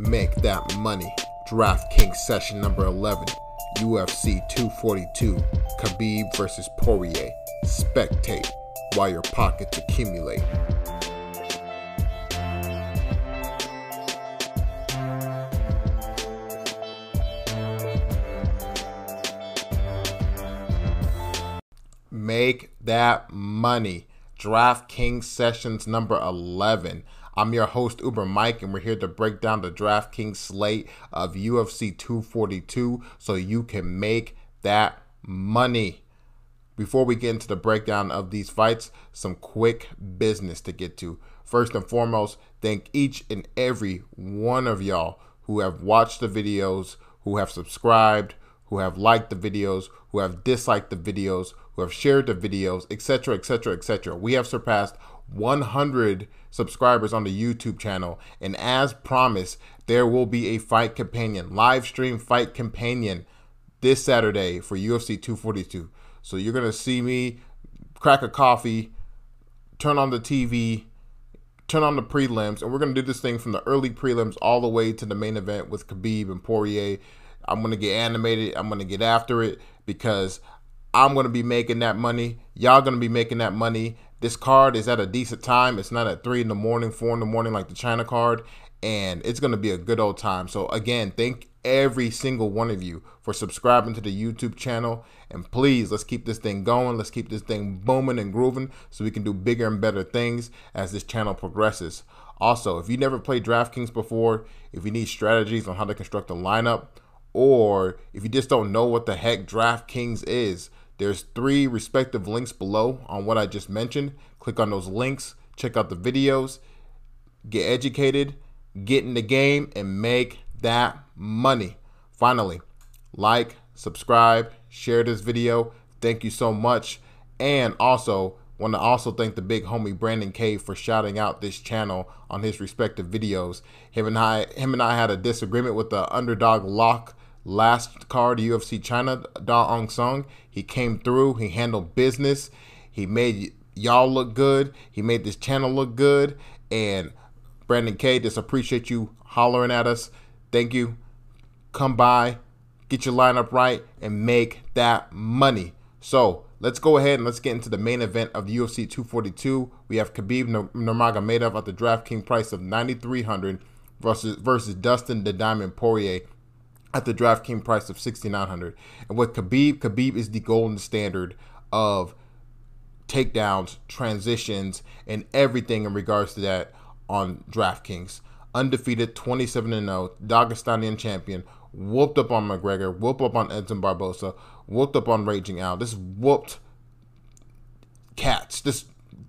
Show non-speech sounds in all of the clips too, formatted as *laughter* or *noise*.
Make that money. DraftKings session number 11. UFC 242. Khabib versus Poirier. Spectate while your pockets accumulate. Make that money. DraftKings sessions number 11. I'm your host, Uber Mike, and we're here to break down the DraftKings slate of UFC 242 so you can make that money. Before we get into the breakdown of these fights, some quick business to get to. First and foremost, thank each and every one of y'all who have watched the videos, who have subscribed, who have liked the videos, who have disliked the videos, who have shared the videos, etc., etc., etc. We have surpassed 100 subscribers on the YouTube channel. And as promised, there will be a fight companion, live stream fight companion this Saturday for UFC 242. So you're going to see me crack a coffee, turn on the TV, turn on the prelims, and we're going to do this thing from the early prelims all the way to the main event with Khabib and Poirier. I'm going to get animated. I'm going to get after it because I'm going to be making that money. Y'all going to be making that money. This card is at a decent time. It's not at three in the morning, four in the morning like the China card, and it's gonna be a good old time. So again, thank every single one of you for subscribing to the YouTube channel. And please, let's keep this thing going. Let's keep this thing booming and grooving so we can do bigger and better things as this channel progresses. Also, if you never played DraftKings before, if you need strategies on how to construct a lineup, or if you just don't know what the heck DraftKings is, there's three respective links below on what I just mentioned. Click on those links, check out the videos, get educated, get in the game, and make that money. Finally, like, subscribe, share this video. Thank you so much. And also, want to also thank the big homie Brandon K for shouting out this channel on his respective videos. Him and I, him and I had a disagreement with the underdog lock last card UFC China Da Un Jung. He came through. He handled business. He made y'all look good. He made this channel look good. And Brandon K, just appreciate you hollering at us. Thank you. Come by, get your lineup right, and make that money. So let's go ahead and let's get into the main event of the UFC 242. We have Khabib Nurmagomedov at the DraftKings price of 9,300 versus versus Dustin the Diamond Poirier at the DraftKings price of 6900 And with Khabib, Khabib is the golden standard of takedowns, transitions, and everything in regards to that on DraftKings. Undefeated 27 0, Dagestanian champion, whooped up on McGregor, whooped up on Edson Barboza, whooped up on Raging Al. This whooped cats. This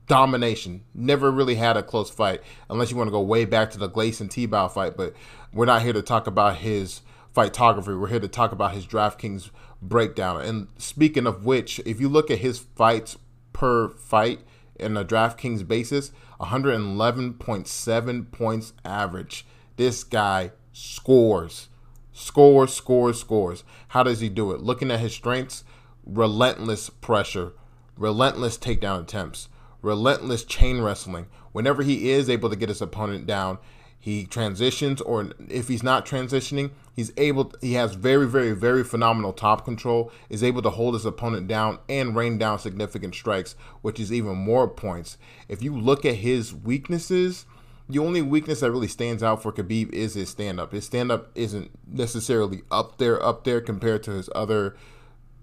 domination. Never really had a close fight, unless you want to go way back to the Gleison Tibau fight. But we're not here to talk about his Fightography. We're here to talk about his DraftKings breakdown. And speaking of which, if you look at his fights per fight in a DraftKings basis, 111.7 points average. This guy scores, scores, scores, scores. How does he do it? Looking at his strengths, relentless pressure, relentless takedown attempts, relentless chain wrestling. Whenever he is able to get his opponent down, he transitions or if he's not transitioning he's able he has very very very phenomenal top control is able to hold his opponent down and rain down significant strikes which is even more points. If you look at his weaknesses the only weakness that really stands out for Khabib is his stand up his stand up isn't necessarily up there up there compared to his other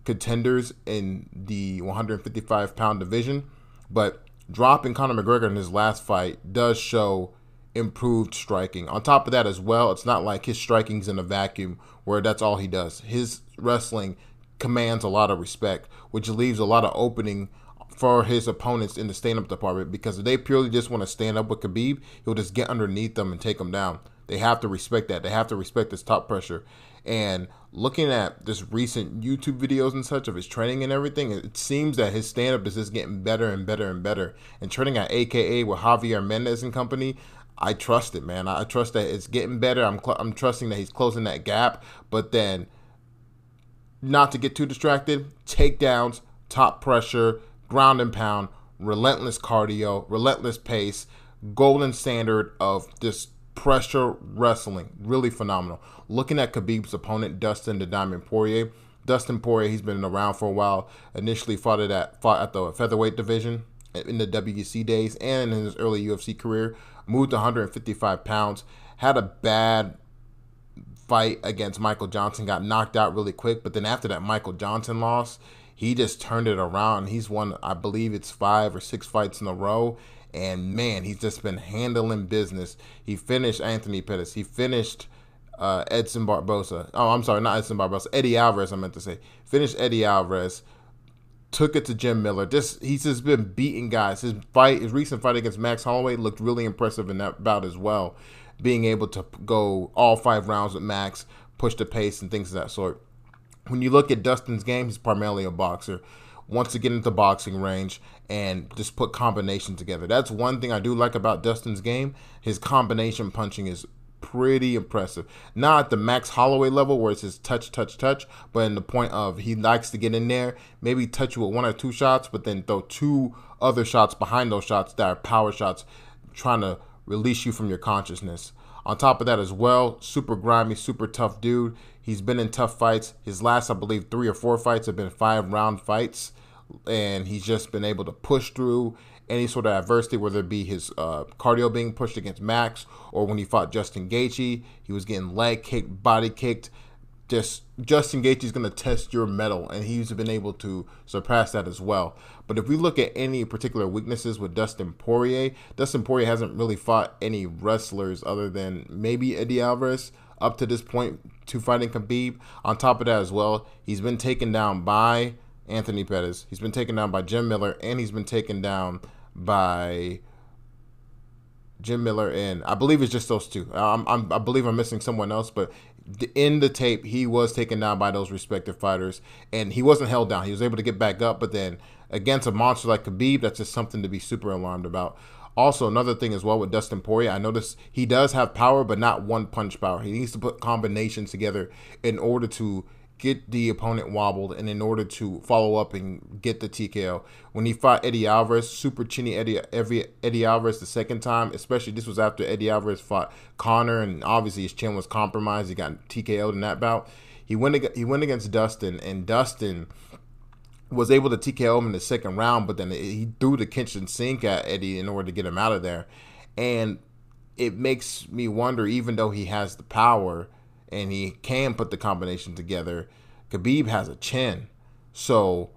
contenders in the 155 pound division but dropping Conor McGregor in his last fight does show improved striking. On top of that, as well, it's not like his striking's in a vacuum where that's all he does. His wrestling commands a lot of respect, which leaves a lot of opening for his opponents in the stand up department because if they purely just want to stand up with Khabib, he'll just get underneath them and take them down. They have to respect that. They have to respect his top pressure. And looking at this recent YouTube videos and such of his training and everything, it seems that his stand up is just getting better and better and better. And training at AKA with Javier Mendez and company, I trust it, man. I trust that it's getting better. I'm cl- I'm trusting that he's closing that gap. But then, not to get too distracted, takedowns, top pressure, ground and pound, relentless cardio, relentless pace, golden standard of this pressure wrestling, really phenomenal. Looking at Khabib's opponent, Dustin the Diamond Poirier. Dustin Poirier, he's been around for a while. Initially fought at fought at the featherweight division in the WEC days and in his early UFC career. Moved 155 pounds. Had a bad fight against Michael Johnson. Got knocked out really quick, but then after that Michael Johnson loss, he just turned it around. He's won, I believe it's five or six fights in a row. And man, he's just been handling business. He finished Anthony Pettis. He finished uh, Edson Barboza. Oh, I'm sorry, not Edson Barboza. Eddie Alvarez, I meant to say. Finished Eddie Alvarez. Took it to Jim Miller. Just he's just been beating guys. His fight, his recent fight against Max Holloway looked really impressive in that bout as well. Being able to go all five rounds with Max, push the pace and things of that sort. When you look at Dustin's game, he's primarily a boxer. Wants to get into boxing range and just put combinations together. That's one thing I do like about Dustin's game. His combination punching is pretty impressive. Not at the Max Holloway level where it's just touch, touch, touch, but in the point of he likes to get in there, maybe touch you with one or two shots, but then throw two other shots behind those shots that are power shots, trying to release you from your consciousness. On top of that, as well, super grimy, super tough dude. He's been in tough fights. His last, I believe, three or four fights have been five round fights, and he's just been able to push through any sort of adversity, whether it be his uh, cardio being pushed against Max or when he fought Justin Gaethje, he was getting leg kicked, body kicked. Just Justin Gaethje is going to test your mettle, and he's been able to surpass that as well. But if we look at any particular weaknesses with Dustin Poirier, Dustin Poirier hasn't really fought any wrestlers other than maybe Eddie Alvarez up to this point to fighting Khabib. On top of that as well, he's been taken down by Anthony Pettis. He's been taken down by Jim Miller, and he's been taken down by Jim Miller and I believe it's just those two. I'm, I'm, i believe I'm missing someone else, but in the tape he was taken down by those respective fighters, and he wasn't held down. He was able to get back up, but then against a monster like Khabib, that's just something to be super alarmed about. Also, another thing as well with Dustin Poirier, I noticed he does have power, but not one punch power. He needs to put combinations together in order to get the opponent wobbled and in order to follow up and get the TKO. When he fought Eddie Alvarez, super chinny Eddie, every Eddie Alvarez the second time, especially this was after Eddie Alvarez fought Conor and obviously his chin was compromised. He got TKO'd in that bout. He went he went against Dustin and Dustin was able to TKO him in the second round, but then he threw the kitchen sink at Eddie in order to get him out of there. And it makes me wonder, even though he has the power, and he can put the combination together. Khabib has a chin. So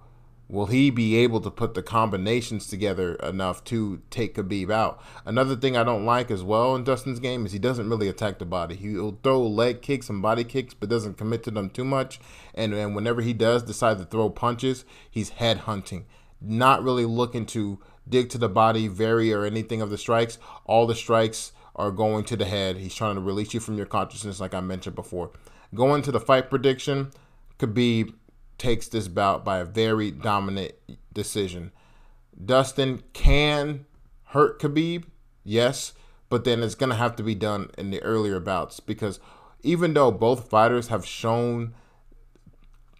will he be able to put the combinations together enough to take Khabib out? Another thing I don't like as well in Dustin's game is he doesn't really attack the body. He'll throw leg kicks and body kicks, but doesn't commit to them too much. And, and whenever he does decide to throw punches, he's head hunting. Not really looking to dig to the body, vary, or anything of the strikes. All the strikes are going to the head. He's trying to release you from your consciousness, like I mentioned before. Going to the fight prediction, Khabib takes this bout by a very dominant decision. Dustin can hurt Khabib, yes, but then it's going to have to be done in the earlier bouts because even though both fighters have shown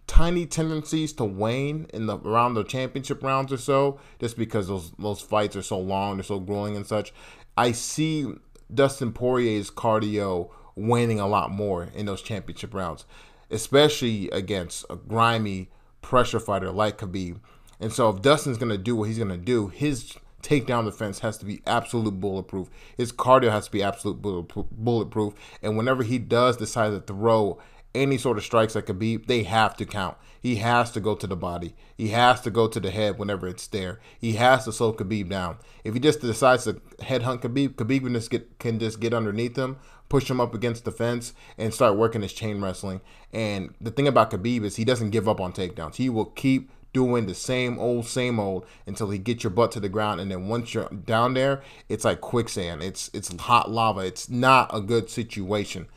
tiny tendencies to wane in the around the championship rounds or so, just because those those fights are so long, they're so grueling and such. I see Dustin Poirier's cardio waning a lot more in those championship rounds, especially against a grimy pressure fighter like Khabib. And so if Dustin's going to do what he's going to do, his takedown defense has to be absolute bulletproof. His cardio has to be absolute bulletproof. And whenever he does decide to throw any sort of strikes that Khabib, they have to count. He has to go to the body. He has to go to the head whenever it's there. He has to slow Khabib down. If he just decides to headhunt Khabib, Khabib can just get, can just get underneath him, push him up against the fence, and start working his chain wrestling. And the thing about Khabib is he doesn't give up on takedowns. He will keep doing the same old, same old until he gets your butt to the ground. And then once you're down there, it's like quicksand. It's it's hot lava. It's not a good situation.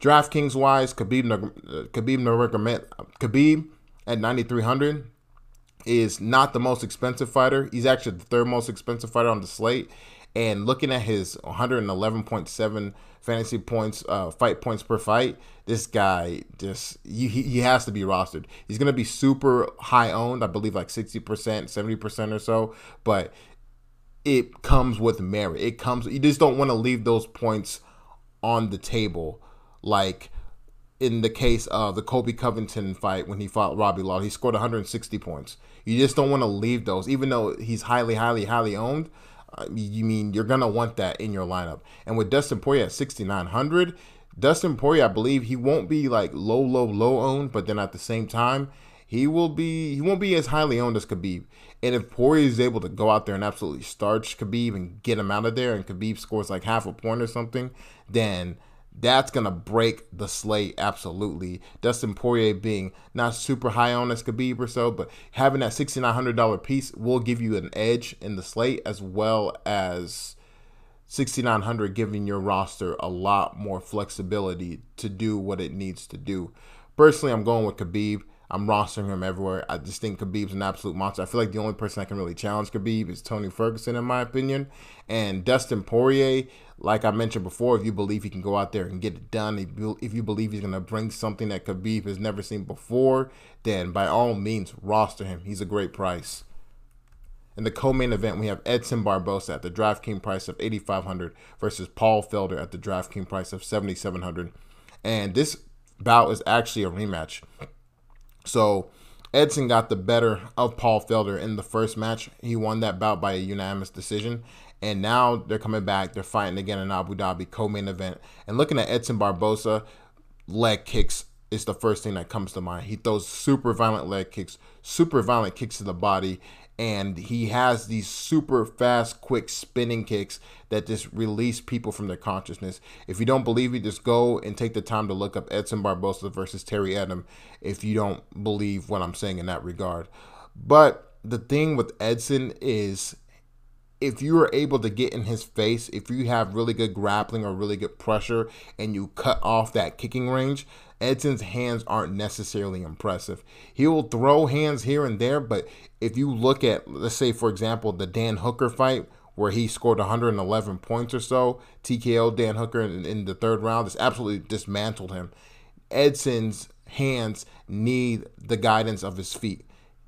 DraftKings wise, Khabib Khabib Nurmagomedov Khabib at 9300 is not the most expensive fighter. He's actually the third most expensive fighter on the slate. And looking at his 111.7 fantasy points, uh, fight points per fight, this guy just he, he has to be rostered. He's gonna be super high owned, I believe like 60%, 70% or so. But it comes with merit. It comes. You just don't want to leave those points on the table, like in the case of the Colby Covington fight when he fought Robbie Law, he scored 160 points. You just don't want to leave those, even though he's highly, highly, highly owned. Uh, you mean you're gonna want that in your lineup? And with Dustin Poirier at 6,900, Dustin Poirier, I believe he won't be like low, low, low owned, but then at the same time, he will be he won't be as highly owned as Khabib. And if Poirier is able to go out there and absolutely starch Khabib and get him out of there, and Khabib scores like half a point or something, then that's gonna break the slate absolutely. Dustin Poirier being not super high on as Khabib or so, but having that sixty nine hundred dollar piece will give you an edge in the slate as well as sixty nine hundred giving your roster a lot more flexibility to do what it needs to do. Personally, I'm going with Khabib. I'm rostering him everywhere. I just think Khabib's an absolute monster. I feel like the only person that can really challenge Khabib is Tony Ferguson, in my opinion. And Dustin Poirier, like I mentioned before, if you believe he can go out there and get it done, if you believe he's going to bring something that Khabib has never seen before, then by all means, roster him. He's a great price. In the co-main event, we have Edson Barboza at the DraftKings price of 8500 versus Paul Felder at the DraftKings price of 7700 And this bout is actually a rematch. So Edson got the better of Paul Felder in the first match. He won that bout by a unanimous decision. And now they're coming back. They're fighting again in Abu Dhabi co-main event. And looking at Edson Barboza, leg kicks is the first thing that comes to mind. He throws super violent leg kicks, super violent kicks to the body, and he has these super fast, quick spinning kicks that just release people from their consciousness. If you don't believe me, just go and take the time to look up Edson Barboza versus Terry Etim if you don't believe what I'm saying in that regard. But the thing with Edson is if you are able to get in his face, if you have really good grappling or really good pressure and you cut off that kicking range, Edson's hands aren't necessarily impressive. He will throw hands here and there, but if you look at, let's say, for example, the Dan Hooker fight, where he scored 111 points or so, TKO Dan Hooker in, in the third round, just absolutely dismantled him. Edson's hands need the guidance of his feet.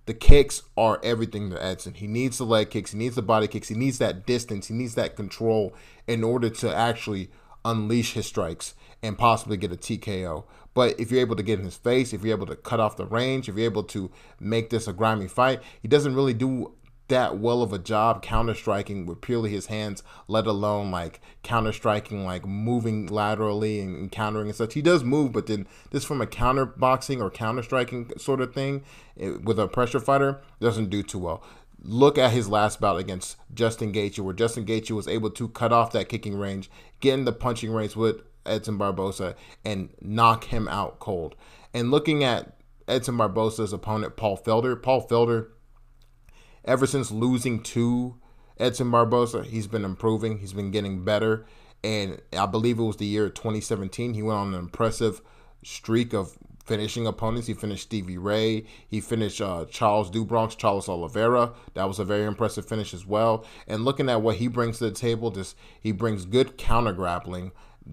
The kicks are everything to Edson. He needs the leg kicks, he needs the body kicks, he needs that distance, he needs that control in order to actually unleash his strikes and possibly get a TKO. But if you're able to get in his face, if you're able to cut off the range, if you're able to make this a grimy fight, he doesn't really do that well of a job counter striking with purely his hands, let alone like counter striking, like moving laterally and, countering and such. He does move, but then this from a counter boxing or counter striking sort of thing it, with a pressure fighter doesn't do too well. Look at his last bout against Justin Gaethje, where Justin Gaethje was able to cut off that kicking range, get in the punching range with Edson Barboza and knock him out cold. And looking at Edson Barboza's opponent, Paul Felder, Paul Felder, ever since losing to Edson Barboza, he's been improving. He's been getting better. And I believe it was the year 2017. He went on an impressive streak of finishing opponents. He finished Stevie Ray. He finished uh, Charles do Bronx, Charles Oliveira. That was a very impressive finish as well. And looking at what he brings to the table, just he brings good counter grappling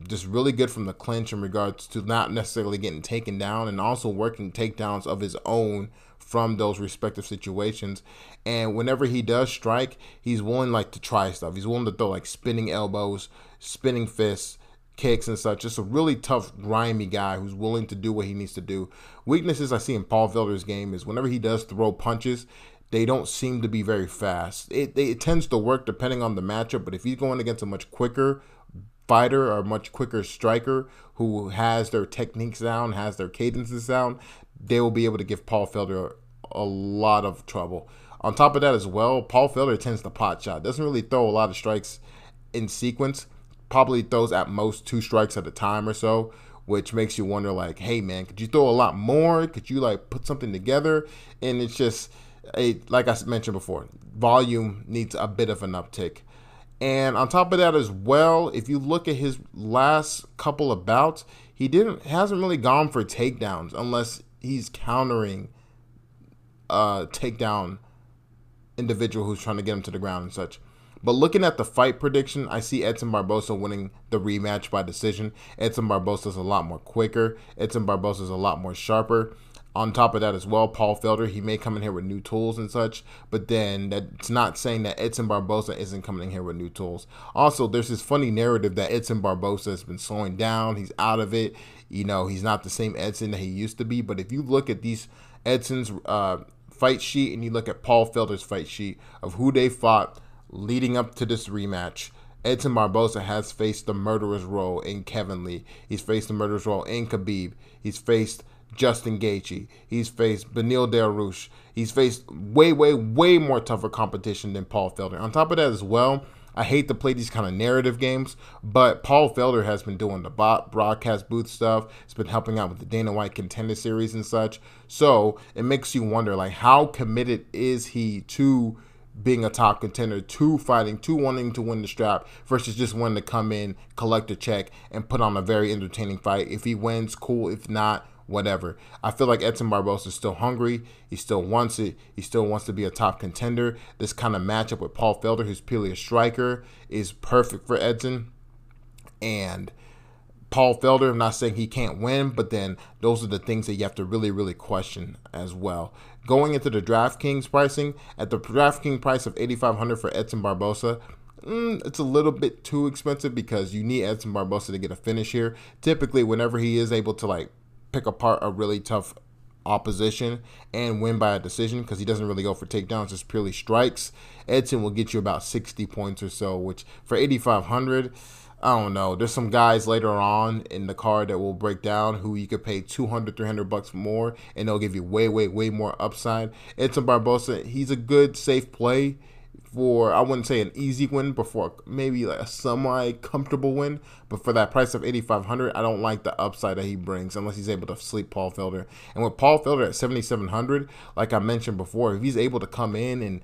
just really good from the clinch in regards to not necessarily getting taken down and also working takedowns of his own from those respective situations. And whenever he does strike, he's willing like to try stuff. He's willing to throw like spinning elbows, spinning fists, kicks and such. Just a really tough, grimy guy who's willing to do what he needs to do. Weaknesses I see in Paul Felder's game is whenever he does throw punches, they don't seem to be very fast. It, it tends to work depending on the matchup, but if he's going against a much quicker fighter or much quicker striker who has their techniques down, has their cadences down, they will be able to give Paul Felder a lot of trouble. On top of that, as well, Paul Felder tends to pot shot. Doesn't really throw a lot of strikes in sequence. Probably throws at most two strikes at a time or so, which makes you wonder, like, hey man, could you throw a lot more? Could you like put something together? And it's just, a, like I mentioned before, volume needs a bit of an uptick. And on top of that as well, if you look at his last couple of bouts, he didn't hasn't really gone for takedowns unless he's countering a takedown individual who's trying to get him to the ground and such. But looking at the fight prediction, I see Edson Barboza winning the rematch by decision. Edson Barboza is a lot more quicker. Edson Barboza is a lot more sharper. On top of that, as well, Paul Felder, he may come in here with new tools and such, but then that's not saying that Edson Barboza isn't coming in here with new tools. Also, there's this funny narrative that Edson Barboza has been slowing down. He's out of it. You know, he's not the same Edson that he used to be. But if you look at these Edson's uh, fight sheet and you look at Paul Felder's fight sheet of who they fought leading up to this rematch, Edson Barboza has faced the murderer's role in Kevin Lee. He's faced the murderer's role in Khabib. He's faced Justin Gaethje. He's faced Beneil Dariush. He's faced way, way, way more tougher competition than Paul Felder. On top of that, as well, I hate to play these kind of narrative games, but Paul Felder has been doing the bot broadcast booth stuff. He's been helping out with the Dana White Contender Series and such. So it makes you wonder, like, how committed is he to being a top contender, to fighting, to wanting to win the strap, versus just wanting to come in, collect a check, and put on a very entertaining fight. If he wins, cool. If not, whatever. I feel like Edson Barboza is still hungry. He still wants it. He still wants to be a top contender. This kind of matchup with Paul Felder, who's purely a striker, is perfect for Edson. And Paul Felder, I'm not saying he can't win, but then those are the things that you have to really, really question as well. Going into the DraftKings pricing, at the DraftKings price of 8500 for Edson Barboza, Mm, it's a little bit too expensive because you need Edson Barboza to get a finish here. Typically, whenever he is able to like pick apart a really tough opposition and win by a decision because he doesn't really go for takedowns, just purely strikes. Edson will get you about 60 points or so, which for 8,500, I don't know. There's some guys later on in the card that will break down who you could pay 200, 300 bucks more and they'll give you way, way, way more upside. Edson Barboza, he's a good, safe play for I wouldn't say an easy win, but for maybe like a semi comfortable win. But for that price of eighty five hundred, I don't like the upside that he brings unless he's able to sleep Paul Felder. And with Paul Felder at seventy seven hundred, like I mentioned before, if he's able to come in and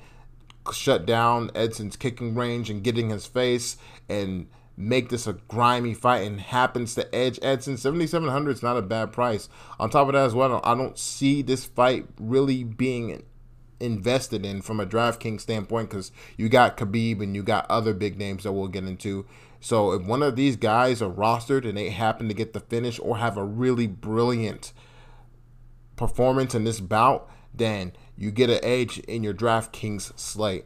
shut down Edson's kicking range and getting his face and make this a grimy fight and happens to edge Edson 7700 is not a bad price on top of that as well I don't see this fight really being invested in from a DraftKings standpoint because you got Khabib and you got other big names that we'll get into. So if one of these guys are rostered and they happen to get the finish or have a really brilliant performance in this bout, then you get an edge in your DraftKings slate.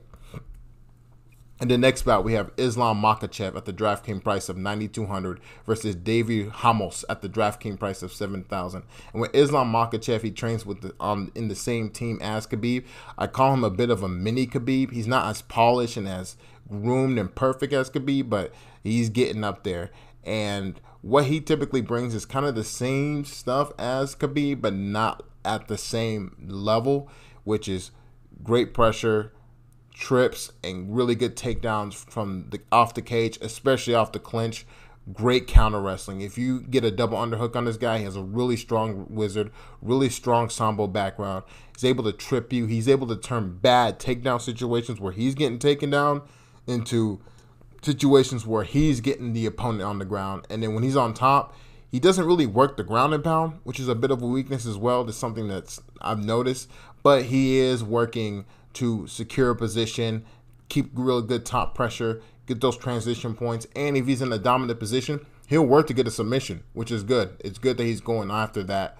And the next bout, we have Islam Makhachev at the DraftKings price of 9200 versus Davi Ramos at the DraftKings price of 7000 And with Islam Makhachev, he trains with the, um, in the same team as Khabib. I call him a bit of a mini Khabib. He's not as polished and as groomed and perfect as Khabib, but he's getting up there. And what he typically brings is kind of the same stuff as Khabib, but not at the same level, which is great pressure, trips and really good takedowns from the off the cage, especially off the clinch. Great counter wrestling. If you get a double underhook on this guy, he has a really strong wizard, really strong sambo background. He's able to trip you. He's able to turn bad takedown situations where he's getting taken down into situations where he's getting the opponent on the ground. And then when he's on top, he doesn't really work the ground and pound, which is a bit of a weakness as well. That's something that's I've noticed. But he is working to secure a position, keep real good top pressure, get those transition points, and if he's in a dominant position, he'll work to get a submission, which is good. It's good that he's going after that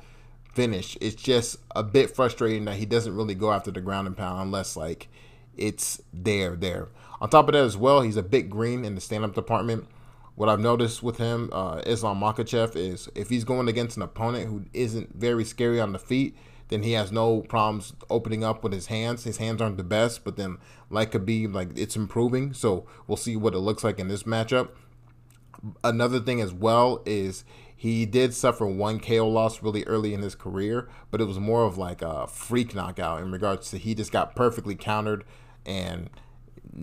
finish. It's just a bit frustrating that he doesn't really go after the ground and pound unless like it's there there. On top of that as well, he's a bit green in the stand-up department. What I've noticed with him, uh, Islam Makhachev, is if he's going against an opponent who isn't very scary on the feet, then he has no problems opening up with his hands. His hands aren't the best, but then like Khabib, like it's improving. So we'll see what it looks like in this matchup. Another thing as well is he did suffer one KO loss really early in his career, but it was more of like a freak knockout in regards to he just got perfectly countered and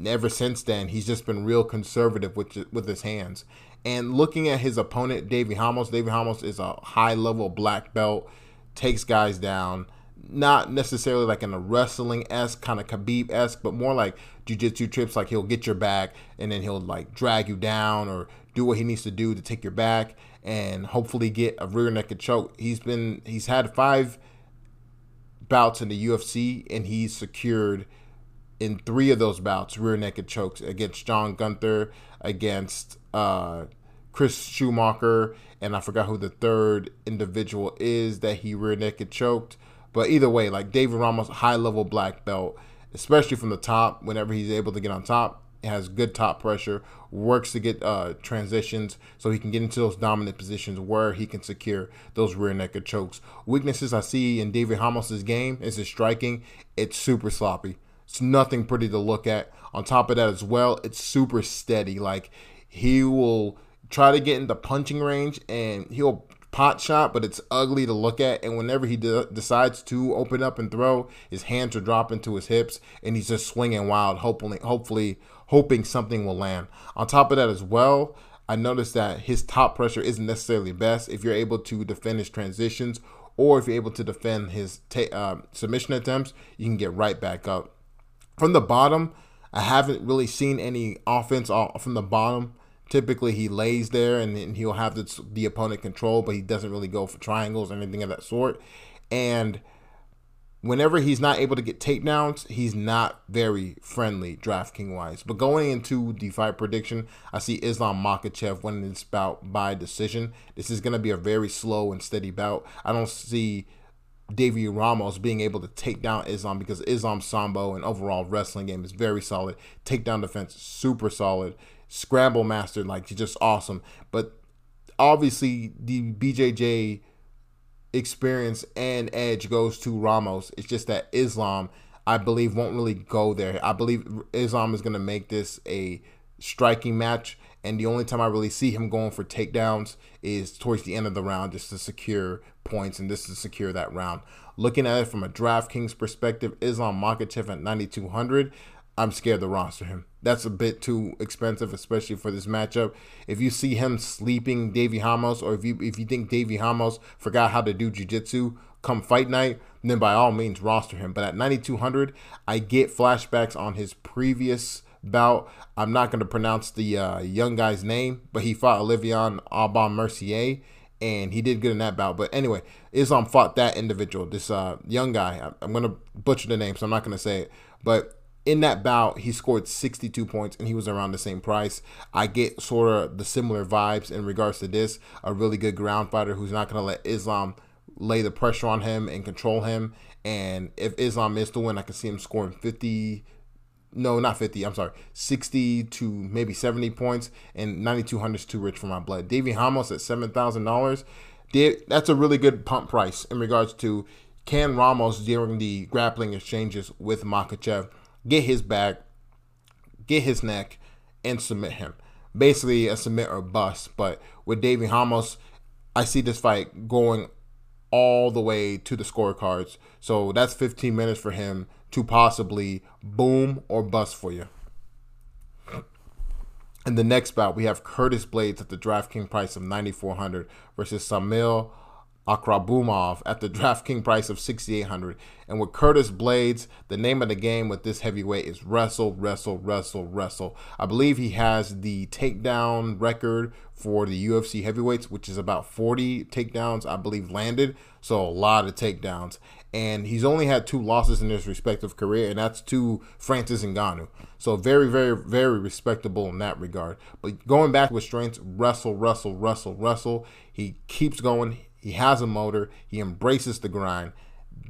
ever since then he's just been real conservative with with his hands. And looking at his opponent, Davi Ramos, Davi Ramos is a high level black belt takes guys down. Not necessarily like in a wrestling esque kind of Khabib esque, but more like jujitsu trips. Like he'll get your back and then he'll like drag you down or do what he needs to do to take your back and hopefully get a rear naked choke. He's been he's had five bouts in the UFC and he's secured in three of those bouts rear naked chokes against John Gunther, against uh, Chris Gruetzemacher, and I forgot who the third individual is that he rear naked choked. But either way, like David Ramos, high level black belt, especially from the top. Whenever he's able to get on top, has good top pressure, works to get uh, transitions so he can get into those dominant positions where he can secure those rear naked chokes. Weaknesses I see in David Ramos's game is his striking. It's super sloppy. It's nothing pretty to look at. On top of that as well, it's super steady. Like he will try to get into punching range and he'll pot shot, but it's ugly to look at. And whenever he de- decides to open up and throw, his hands are dropping to his hips, and he's just swinging wild, hopefully, hopefully, hoping something will land. On top of that, as well, I noticed that his top pressure isn't necessarily best. If you're able to defend his transitions, or if you're able to defend his ta- uh, submission attempts, you can get right back up. From the bottom, I haven't really seen any offense from the bottom typically he lays there and, and he'll have the, the opponent control, but he doesn't really go for triangles or anything of that sort. And whenever he's not able to get takedowns, he's not very friendly DraftKings wise. But going into the fight prediction, I see Islam Makhachev winning this bout by decision. This is going to be a very slow and steady bout. I don't see David Ramos being able to take down Islam because Islam's sambo and overall wrestling game is very solid. Takedown defense super solid scramble master, like he's just awesome. But obviously, the BJJ experience and edge goes to Ramos. It's just that Islam, I believe, won't really go there. I believe Islam is going to make this a striking match. And the only time I really see him going for takedowns is towards the end of the round just to secure points and just to secure that round. Looking at it from a DraftKings perspective, Islam Makhachev at 9,200. I'm scared to roster him. That's a bit too expensive, especially for this matchup. If you see him sleeping Davi Ramos, or if you if you think Davi Ramos forgot how to do jiu-jitsu come fight night, then by all means roster him. But at 9200, I get flashbacks on his previous bout. I'm not going to pronounce the uh, young guy's name, but he fought Olivier Aubin Mercier, and he did good in that bout. But anyway, Islam fought that individual, this uh, young guy. I'm going to butcher the name, so I'm not going to say it. But in that bout, he scored 62 points and he was around the same price. I get sort of the similar vibes in regards to this. A really good ground fighter who's not going to let Islam lay the pressure on him and control him. And if Islam is to win, I can see him scoring 50. No, not 50. I'm sorry. 60 to maybe 70 points. And 9,200 is too rich for my blood. Davi Ramos at $7,000. That's a really good pump price in regards to can Ramos during the grappling exchanges with Makhachev get his back, get his neck, and submit him. Basically, a submit or bust. But with David Ramos, I see this fight going all the way to the scorecards. So that's 15 minutes for him to possibly boom or bust for you. In the next bout, we have Curtis Blaydes at the DraftKings price of 9400 versus Shamil Abdurakhimov at the DraftKings price of 6800 And with Curtis Blaydes, the name of the game with this heavyweight is wrestle, wrestle, wrestle, wrestle. I believe he has the takedown record for the UFC heavyweights, which is about 40 takedowns, I believe, landed. So a lot of takedowns. And he's only had two losses in his respective career, and that's to Francis Ngannou. So very, very, very respectable in that regard. But going back with strengths, wrestle, wrestle, wrestle, wrestle. He keeps going he has a motor. He embraces the grind.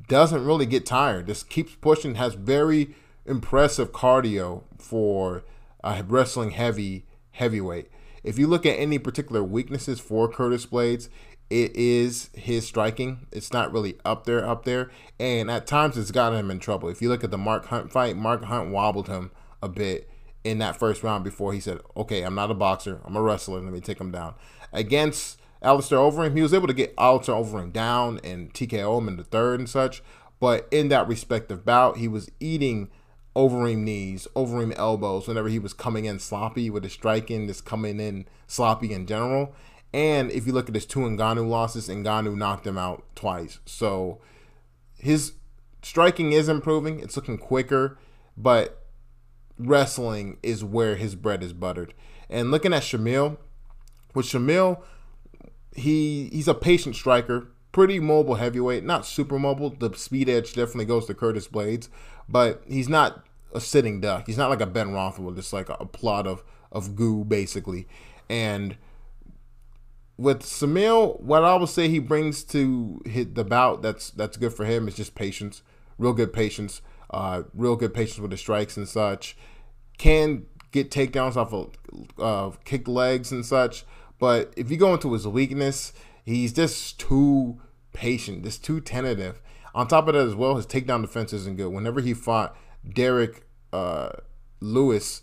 Doesn't really get tired. Just keeps pushing. Has very impressive cardio for a wrestling heavy heavyweight. If you look at any particular weaknesses for Curtis Blaydes, it is his striking. It's not really up there, up there, and at times it's gotten him in trouble. If you look at the Mark Hunt fight, Mark Hunt wobbled him a bit in that first round before he said, "Okay, I'm not a boxer. I'm a wrestler. Let me take him down." Against Alistair Overeem, he was able to get Alistair Overeem down and TKO him in the third and such. But in that respective bout, he was eating Overeem knees, Overeem elbows whenever he was coming in sloppy with his striking, just coming in sloppy in general. And if you look at his two Ngannou losses, Ngannou knocked him out twice. So his striking is improving. It's looking quicker, but wrestling is where his bread is buttered. And looking at Shamil, with Shamil, he he's a patient striker, pretty mobile heavyweight, not super mobile. The speed edge definitely goes to Curtis Blaydes, but he's not a sitting duck. He's not like a Ben Rothwell, just like a, plot of of goo basically. And with Sumail, what I would say he brings to hit the bout that's that's good for him is just patience, real good patience, uh, real good patience with the strikes and such. Can get takedowns off of uh, kick legs and such, but if you go into his weakness, he's just too patient, just too tentative. On top of that, as well, his takedown defense isn't good. Whenever he fought Derrick uh, Lewis,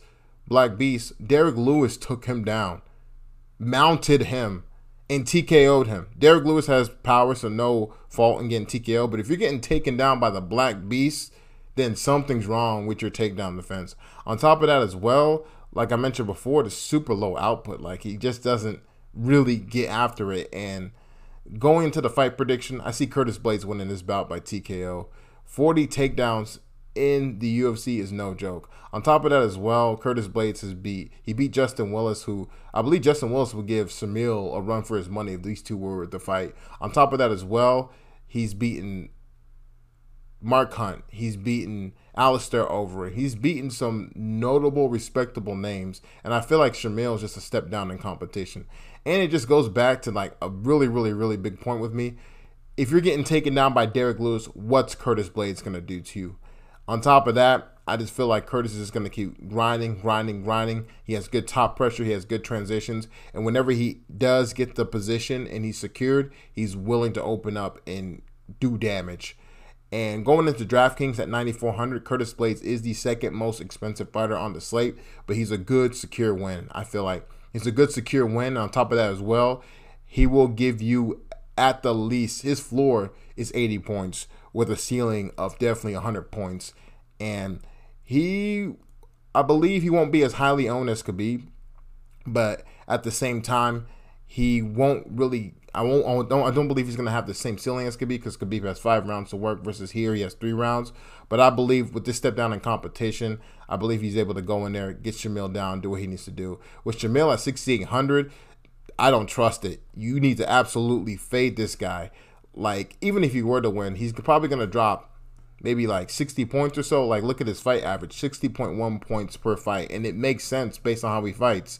Black Beast, Derrick Lewis took him down, mounted him and TKO'd him. Derrick Lewis has power, so no fault in getting TKO. But if you're getting taken down by the Black Beast, then something's wrong with your takedown defense. On top of that, as well, like I mentioned before, the super low output. Like he just doesn't really get after it. And going into the fight prediction, I see Curtis Blaydes winning this bout by TKO. 40 takedowns in the UFC is no joke. On top of that, as well, Curtis Blaydes has beat he beat Justin Willis, who I believe Justin Willis would give Sumail a run for his money if these two were the fight. On top of that, as well, he's beaten Mark Hunt. He's beaten Alistair Overeem. He's beaten some notable, respectable names, and I feel like Sumail is just a step down in competition. And it just goes back to like a really, really, really big point with me. If you're getting taken down by Derrick Lewis, what's Curtis Blaydes gonna do to you? On top of that, I just feel like Curtis is just going to keep grinding, grinding, grinding. He has good top pressure. He has good transitions. And whenever he does get the position and he's secured, he's willing to open up and do damage. And going into DraftKings at 9,400, Curtis Blaydes is the second most expensive fighter on the slate, but he's a good, secure win. I feel like he's a good, secure win. On top of that, as well, he will give you at the least, his floor is 80 points with a ceiling of definitely 100 points. And he, I believe he won't be as highly owned as Khabib, but at the same time, he won't really. I won't. I don't. I don't believe he's going to have the same ceiling as Khabib because Khabib has five rounds to work versus here he has three rounds. But I believe with this step down in competition, I believe he's able to go in there, get Sumail down, do what he needs to do. With Sumail at 6,800, I don't trust it. You need to absolutely fade this guy like even if he were to win, he's probably going to drop maybe like 60 points or so. Like look at his fight average, 60.1 points per fight, and it makes sense based on how he fights.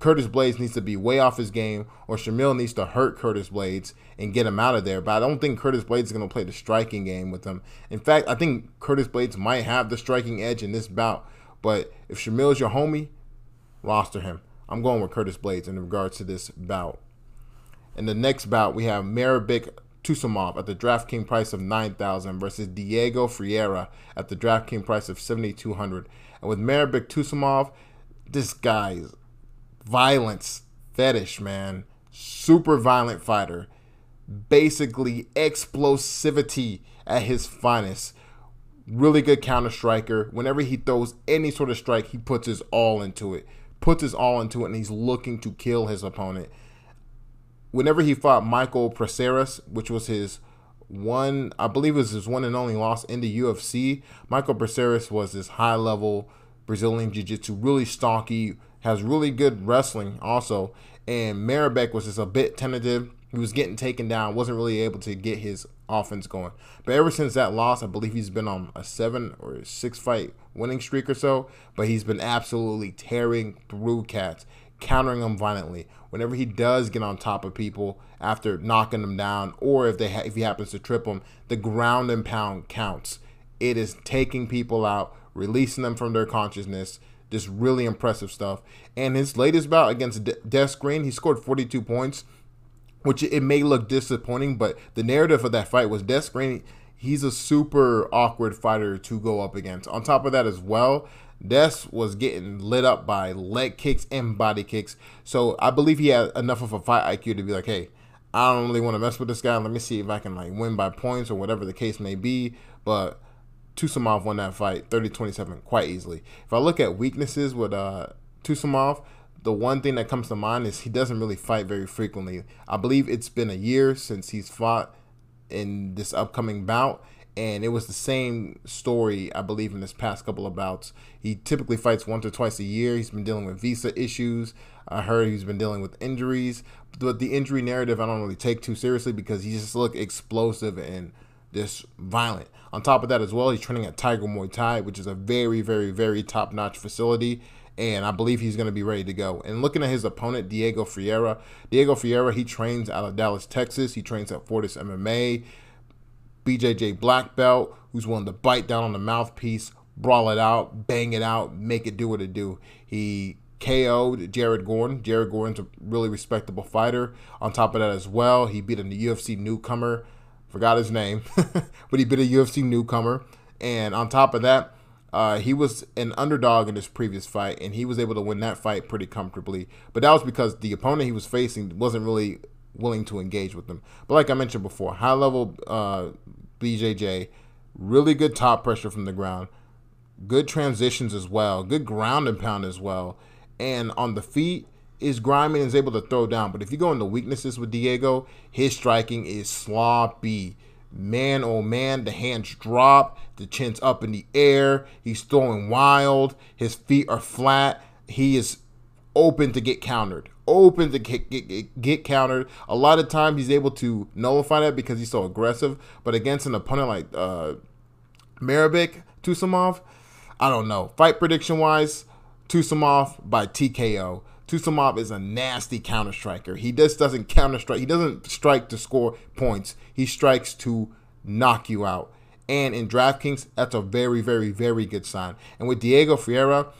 Curtis Blaydes needs to be way off his game, or Shamil needs to hurt Curtis Blaydes and get him out of there. But I don't think Curtis Blaydes is going to play the striking game with him. In fact, I think Curtis Blaydes might have the striking edge in this bout. But if Shamil is your homie, roster him. I'm going with Curtis Blaydes in regards to this bout. In the next bout, we have Mairbek Taisumov at the DraftKings price of 9000 versus Diego Ferreira at the DraftKings price of 7200 And with Mairbek Taisumov, this guy's violence fetish, man. Super violent fighter. Basically, explosivity at his finest. Really good counter striker. Whenever he throws any sort of strike, he puts his all into it. Puts his all into it, and he's looking to kill his opponent whenever he fought Michael Prazeres, which was his one, I believe it was his one and only loss in the UFC. Michael Prazeres was this high level Brazilian Jiu Jitsu, really stocky, has really good wrestling also. And Mairbek was just a bit tentative. He was getting taken down, wasn't really able to get his offense going. But ever since that loss, I believe he's been on a seven or six fight winning streak or so. But he's been absolutely tearing through cats countering them violently. Whenever he does get on top of people after knocking them down, or if they ha- if he happens to trip them, the ground and pound counts. It is taking people out, releasing them from their consciousness. Just really impressive stuff. And his latest bout against De- Des Green, he scored 42 points, which it may look disappointing, but the narrative of that fight was Des Green. He's a super awkward fighter to go up against. On top of that, as well, Des was getting lit up by leg kicks and body kicks. So I believe he had enough of a fight IQ to be like, hey, I don't really want to mess with this guy. Let me see if I can like win by points or whatever the case may be. But Taisumov won that fight 30-27 quite easily. If I look at weaknesses with uh Taisumov, the one thing that comes to mind is he doesn't really fight very frequently. I believe it's been a year since he's fought in this upcoming bout and it was the same story, I believe, in this past couple of bouts. He typically fights once or twice a year. He's been dealing with visa issues. I heard he's been dealing with injuries, but the injury narrative I don't really take too seriously because he just look explosive and just violent. On top of that, as well, he's training at Tiger Muay Thai, which is a very, very, very top-notch facility, and I believe he's going to be ready to go. And looking at his opponent, Diego Ferreira, Diego Ferreira, he trains out of Dallas, Texas. He trains at Fortis MMA. BJJ black belt, who's willing to bite down on the mouthpiece, brawl it out, bang it out, make it do what it do. He KO'd Jared Gordon. Jared Gordon's a really respectable fighter. On top of that, as well, he beat a UFC newcomer. Forgot his name, *laughs* but he beat a UFC newcomer. And on top of that, uh, he was an underdog in his previous fight, and he was able to win that fight pretty comfortably. But that was because the opponent he was facing wasn't really willing to engage with him. But like I mentioned before, high level uh, BJJ, really good top pressure from the ground, good transitions as well, good ground and pound as well. And on the feet, is grimy and is able to throw down. But if you go into weaknesses with Diego, his striking is sloppy. Man, oh man, the hands drop, the chin's up in the air. He's throwing wild. His feet are flat. He is open to get countered. Open to get, get, get countered. A lot of times he's able to nullify that because he's so aggressive. But against an opponent like uh, Mairbek Taisumov, I don't know. Fight prediction wise, Taisumov by TKO. Taisumov is a nasty counter striker. He just doesn't counter strike. He doesn't strike to score points. He strikes to knock you out. And in DraftKings, that's a very, very, very good sign. And with Diego Ferreira,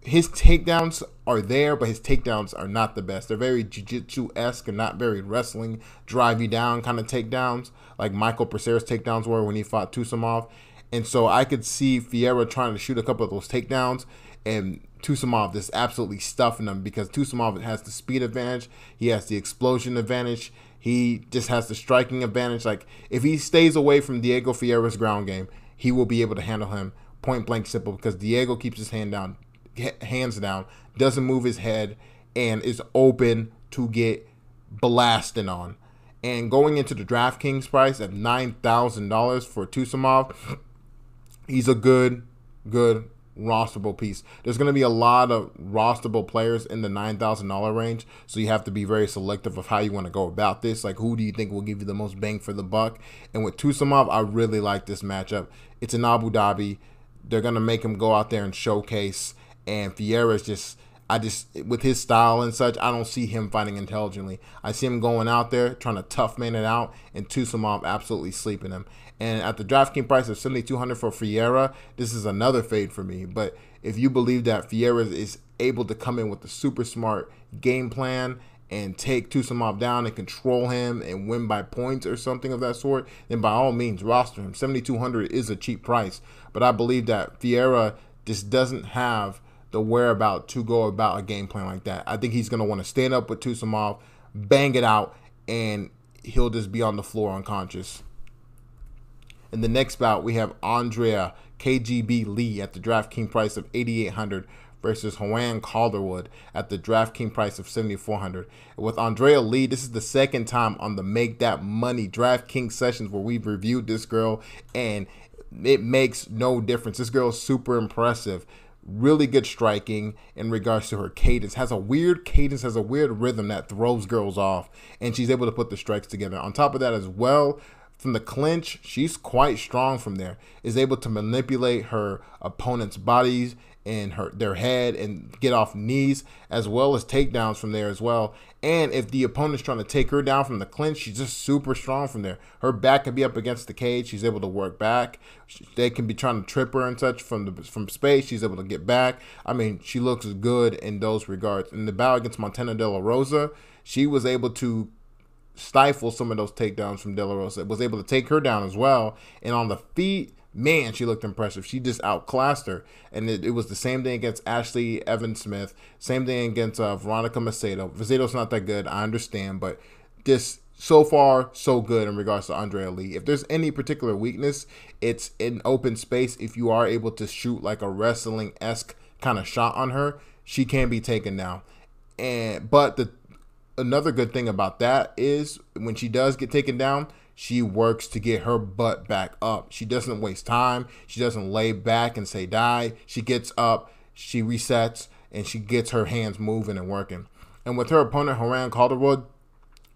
his takedowns are there, but his takedowns are not the best. They're very jiu-jitsu esque and not very wrestling, drive you down kind of takedowns, like Michael Pereira's takedowns were when he fought Taisumov. And so I could see Ferreira trying to shoot a couple of those takedowns, and Taisumov just absolutely stuffing them because Taisumov has the speed advantage, he has the explosion advantage, he just has the striking advantage. Like if he stays away from Diego Ferreira's ground game, he will be able to handle him point blank simple because Diego keeps his hand down, hands down, doesn't move his head, and is open to get blasted on. And going into the DraftKings price at nine thousand dollars for Taisumov, he's a good, good rosterable piece. There's going to be a lot of rosterable players in the $9,000 range, so you have to be very selective of how you want to go about this. Like, who do you think will give you the most bang for the buck? And with Taisumov, I really like this matchup. It's in Abu Dhabi. They're going to make him go out there and showcase, and is just. I just with his style and such, I don't see him fighting intelligently. I see him going out there trying to tough man it out, and Taisumov absolutely sleeping him. And at the DraftKings price of 7200 for Ferreira, this is another fade for me. But if you believe that Ferreira is able to come in with a super smart game plan and take Taisumov down and control him and win by points or something of that sort, then by all means roster him. 7200 is a cheap price, but I believe that Ferreira just doesn't have the whereabout to go about a game plan like that. I think he's going to want to stand up with Taisumov, bang it out, and he'll just be on the floor unconscious. In the next bout, we have Andrea KGB Lee at the DraftKings price of 8800 versus Joanne Calderwood at the DraftKings price of 7400 With Andrea Lee, this is the second time on the Make That Money DraftKings sessions where we've reviewed this girl, and it makes no difference. This girl is super impressive. Really good striking in regards to her cadence. Has a weird cadence, has a weird rhythm that throws girls off, and she's able to put the strikes together. On top of that, as well, from the clinch, she's quite strong from there. Is able to manipulate her opponent's bodies and her their head and get off knees as well as takedowns from there as well. And if the opponent's trying to take her down from the clinch, she's just super strong from there. Her back can be up against the cage. She's able to work back. They can be trying to trip her and such from the from space. She's able to get back. I mean, she looks good in those regards. In the bout against Montana De La Rosa, she was able to stifle some of those takedowns from De La Rosa. Was able to take her down as well. And on the feet, man, she looked impressive. She just outclassed her. And it, it was the same thing against Ashley Evans Smith. Same thing against uh, Veronica Macedo. Macedo's not that good, I understand, but this so far so good in regards to Andrea Lee. If there's any particular weakness, it's in open space. If you are able to shoot like a wrestling esque kind of shot on her, she can be taken down. And but the another good thing about that is when she does get taken down, she works to get her butt back up. She doesn't waste time. She doesn't lay back and say die. She gets up, she resets, and she gets her hands moving and working. And with her opponent, Joanne Calderwood,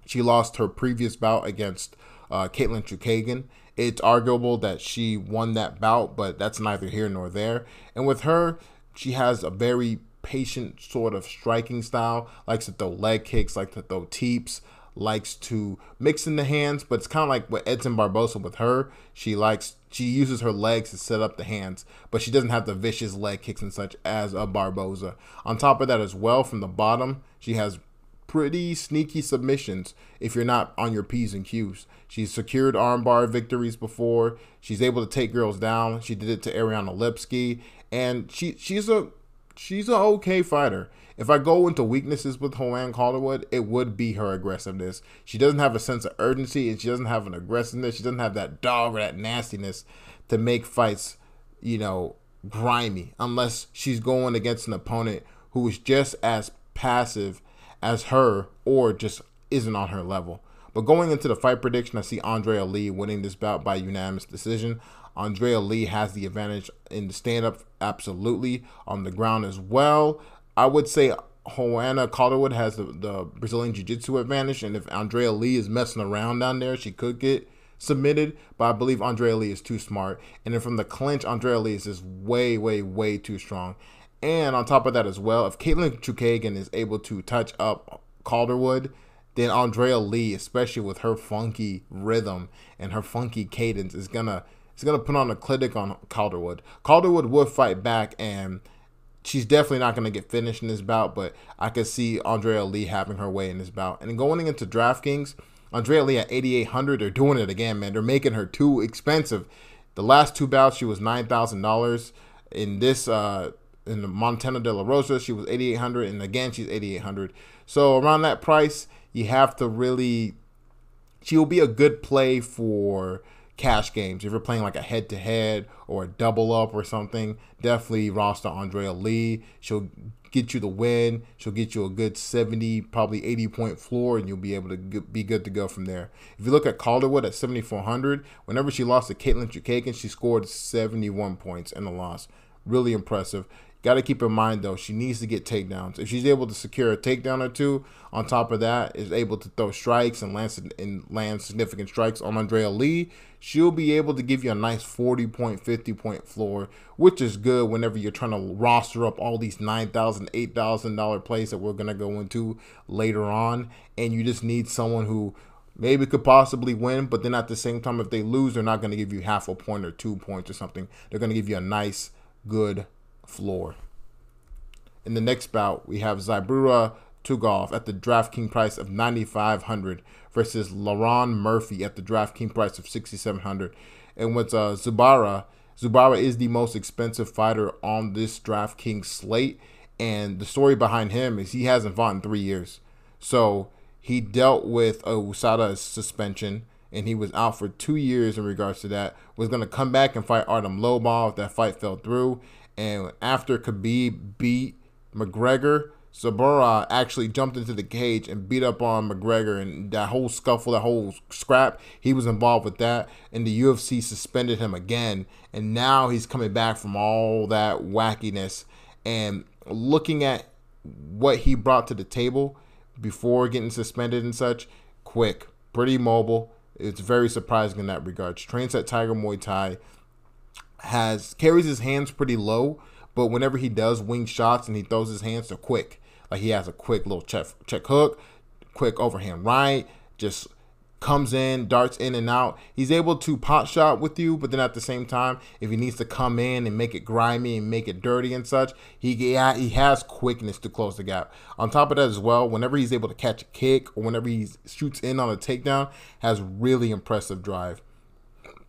she lost her previous bout against uh, Katlyn Chookagian. It's arguable that she won that bout, but that's neither here nor there. And with her, she has a very patient sort of striking style. Likes to throw leg kicks, likes to throw teeps, likes to mix in the hands, but it's kind of like what Edson Barboza with her. She likes she uses her legs to set up the hands, but she doesn't have the vicious leg kicks and such as a Barboza. On top of that as well, from the bottom, she has pretty sneaky submissions if you're not on your P's and Q's. She's secured armbar victories before. She's able to take girls down. She did it to Ariana Lipski. and she she's a she's an okay fighter. If I go into weaknesses with Joanne Calderwood, it would be her aggressiveness. She doesn't have a sense of urgency and she doesn't have an aggressiveness. She doesn't have that dog or that nastiness to make fights, you know, grimy unless she's going against an opponent who is just as passive as her or just isn't on her level. But going into the fight prediction, I see Andrea Lee winning this bout by unanimous decision. Andrea Lee has the advantage in the stand up, absolutely, on the ground as well. I would say Joanna Calderwood has the, the Brazilian Jiu Jitsu advantage, and if Andrea Lee is messing around down there, she could get submitted. But I believe Andrea Lee is too smart. And then from the clinch, Andrea Lee is just way, way, way too strong. And on top of that as well, if Katlyn Chookagian is able to touch up Calderwood, then Andrea Lee, especially with her funky rhythm and her funky cadence, is gonna is gonna put on a clinic on Calderwood. Calderwood would fight back and she's definitely not to get finished in this bout, but I could see Andrea Lee having her way in this bout. And going into DraftKings, Andrea Lee at 8,800, they're doing it again, man. They're making her too expensive. The last two bouts, she was $9,000. In this, uh, in the Montana De La Rosa, she was 8,800, and again, she's 8,800. So around that price, you have to really, she will be a good play for cash games. If you're playing like a head to head or a double up or something, definitely roster Andrea Lee. She'll get you the win. She'll get you a good 70, probably 80 point floor, and you'll be able to be good to go from there. If you look at Calderwood at 7,400, whenever she lost to Katlyn Chookagian, she scored 71 points in the loss. Really impressive. Got to keep in mind though, she needs to get takedowns. If she's able to secure a takedown or two, on top of that, is able to throw strikes and land and land significant strikes on Andrea Lee, she'll be able to give you a nice 40 point, 50 point floor, which is good whenever you're trying to roster up all these $9,000, $8,000 plays that we're going to go into later on. And you just need someone who maybe could possibly win, but then at the same time, if they lose, they're not going to give you half a point or two points or something. They're going to give you a nice, good floor. In the next bout, we have Zubaira Tukhugov at the DraftKings price of 9500 versus Lerone Murphy at the DraftKings price of 6700 And with uh, Zubaira, Zubaira is the most expensive fighter on this DraftKings slate. And the story behind him is he hasn't fought in three years. So he dealt with a USADA suspension and he was out for two years in regards to that. Was going to come back and fight Artem Lobov. That fight fell through. And after Khabib beat McGregor, Zubaira actually jumped into the cage and beat up on McGregor and that whole scuffle, that whole scrap, he was involved with that. And the UFC suspended him again. And now he's coming back from all that wackiness. And looking at what he brought to the table before getting suspended and such, quick, pretty mobile. It's very surprising in that regard. Trains at Tiger Muay Thai, has carries his hands pretty low, but whenever he does wing shots and he throws his hands, they're quick. Like he has a quick little check check hook, quick overhand right, just comes in, darts in and out. He's able to pot shot with you, but then at the same time, if he needs to come in and make it grimy and make it dirty and such, he yeah, he has quickness to close the gap. On top of that as well, whenever he's able to catch a kick or whenever he shoots in on a takedown, has really impressive drive.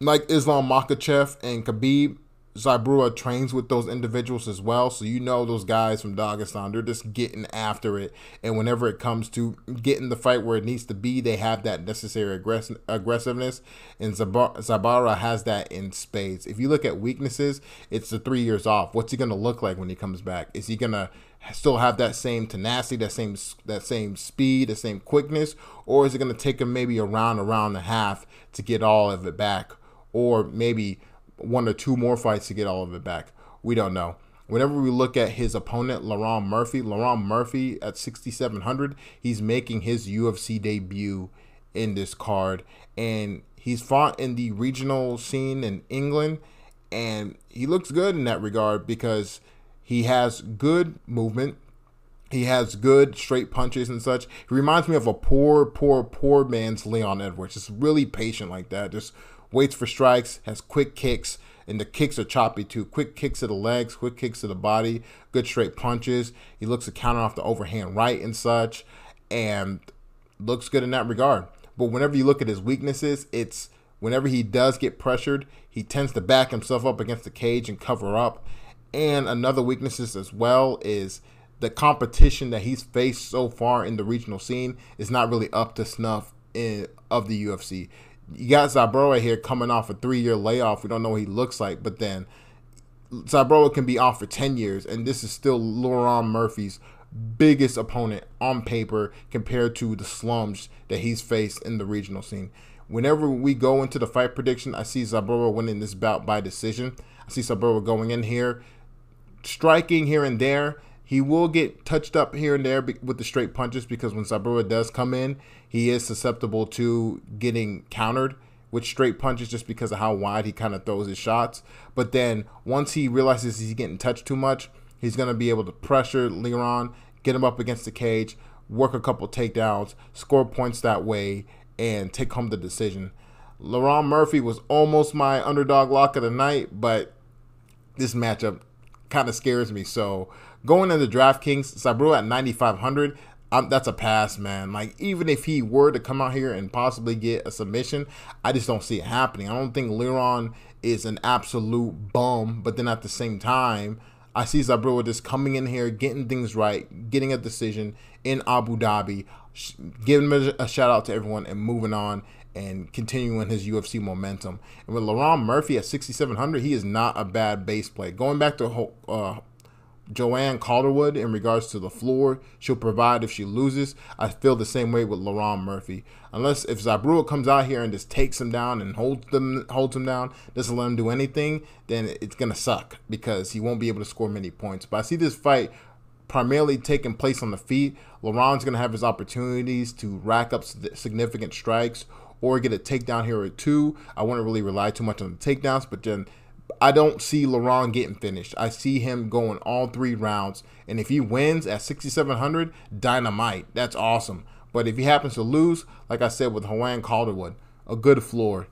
Like Islam Makhachev and Khabib, Zubaira trains with those individuals as well. So you know those guys from Dagestan, they're just getting after it. And whenever it comes to getting the fight where it needs to be, they have that necessary aggress- aggressiveness. And Zubaira has that in spades. If you look at weaknesses, it's the three years off. What's he going to look like when he comes back? Is he going to still have that same tenacity, that same that same speed, the same quickness, or is it going to take him maybe a round, a round and a half to get all of it back, or maybe one or two more fights to get all of it back. We don't know. Whenever we look at his opponent, Lerone Murphy, Lerone Murphy at 6,700, he's making his UFC debut in this card. And he's fought in the regional scene in England. And he looks good in that regard because He has good movement. He has good straight punches and such. He reminds me of a poor, poor, poor man's Leon Edwards. Just really patient like that. Just waits for strikes, has quick kicks, and the kicks are choppy too. Quick kicks to the legs, quick kicks to the body, good straight punches. He looks to counter off the overhand right and such, and looks good in that regard. But whenever you look at his weaknesses, it's whenever he does get pressured, he tends to back himself up against the cage and cover up. And another weaknesses as well is the competition that he's faced so far in the regional scene is not really up to snuff in, of the UFC. You got Zubaira here coming off a three year layoff. We don't know what he looks like, but then Zubaira can be off for 10 years, and this is still Lerone Murphy's biggest opponent on paper compared to the slums that he's faced in the regional scene. Whenever we go into the fight prediction, I see Zubaira winning this bout by decision. I see Zubaira going in here, striking here and there, he will get touched up here and there with the straight punches because when Zubaira does come in, he is susceptible to getting countered with straight punches just because of how wide he kind of throws his shots. But then once he realizes he's getting touched too much, he's going to be able to pressure Lerone, get him up against the cage, work a couple takedowns, score points that way, and take home the decision. Lerone Murphy was almost my underdog lock of the night, but this matchup kind of scares me. So going into DraftKings, Sabru at 9,500. Um, that's a pass, man. Like even if he were to come out here and possibly get a submission, I just don't see it happening. I don't think Lerone is an absolute bum, but then at the same time, I see Zubaira just coming in here, getting things right, getting a decision in Abu Dhabi, giving a, shout out to everyone, and moving on and continuing his UFC momentum. And with Lerone Murphy at 6,700, he is not a bad base play. Going back to uh, Joanne Calderwood in regards to the floor, she'll provide if she loses. I feel the same way with Lerone Murphy. Unless if Zubaira comes out here and just takes him down and holds them holds him down, doesn't let him do anything, then it's gonna suck because he won't be able to score many points. But I see this fight primarily taking place on the feet. Lerone's gonna have his opportunities to rack up significant strikes or get a takedown here or two. I wouldn't really rely too much on the takedowns, but then I don't see Lerone getting finished. I see him going all three rounds, and if he wins at 6,700, dynamite. That's awesome. But if he happens to lose, like I said with Joanne Calderwood, a good floor.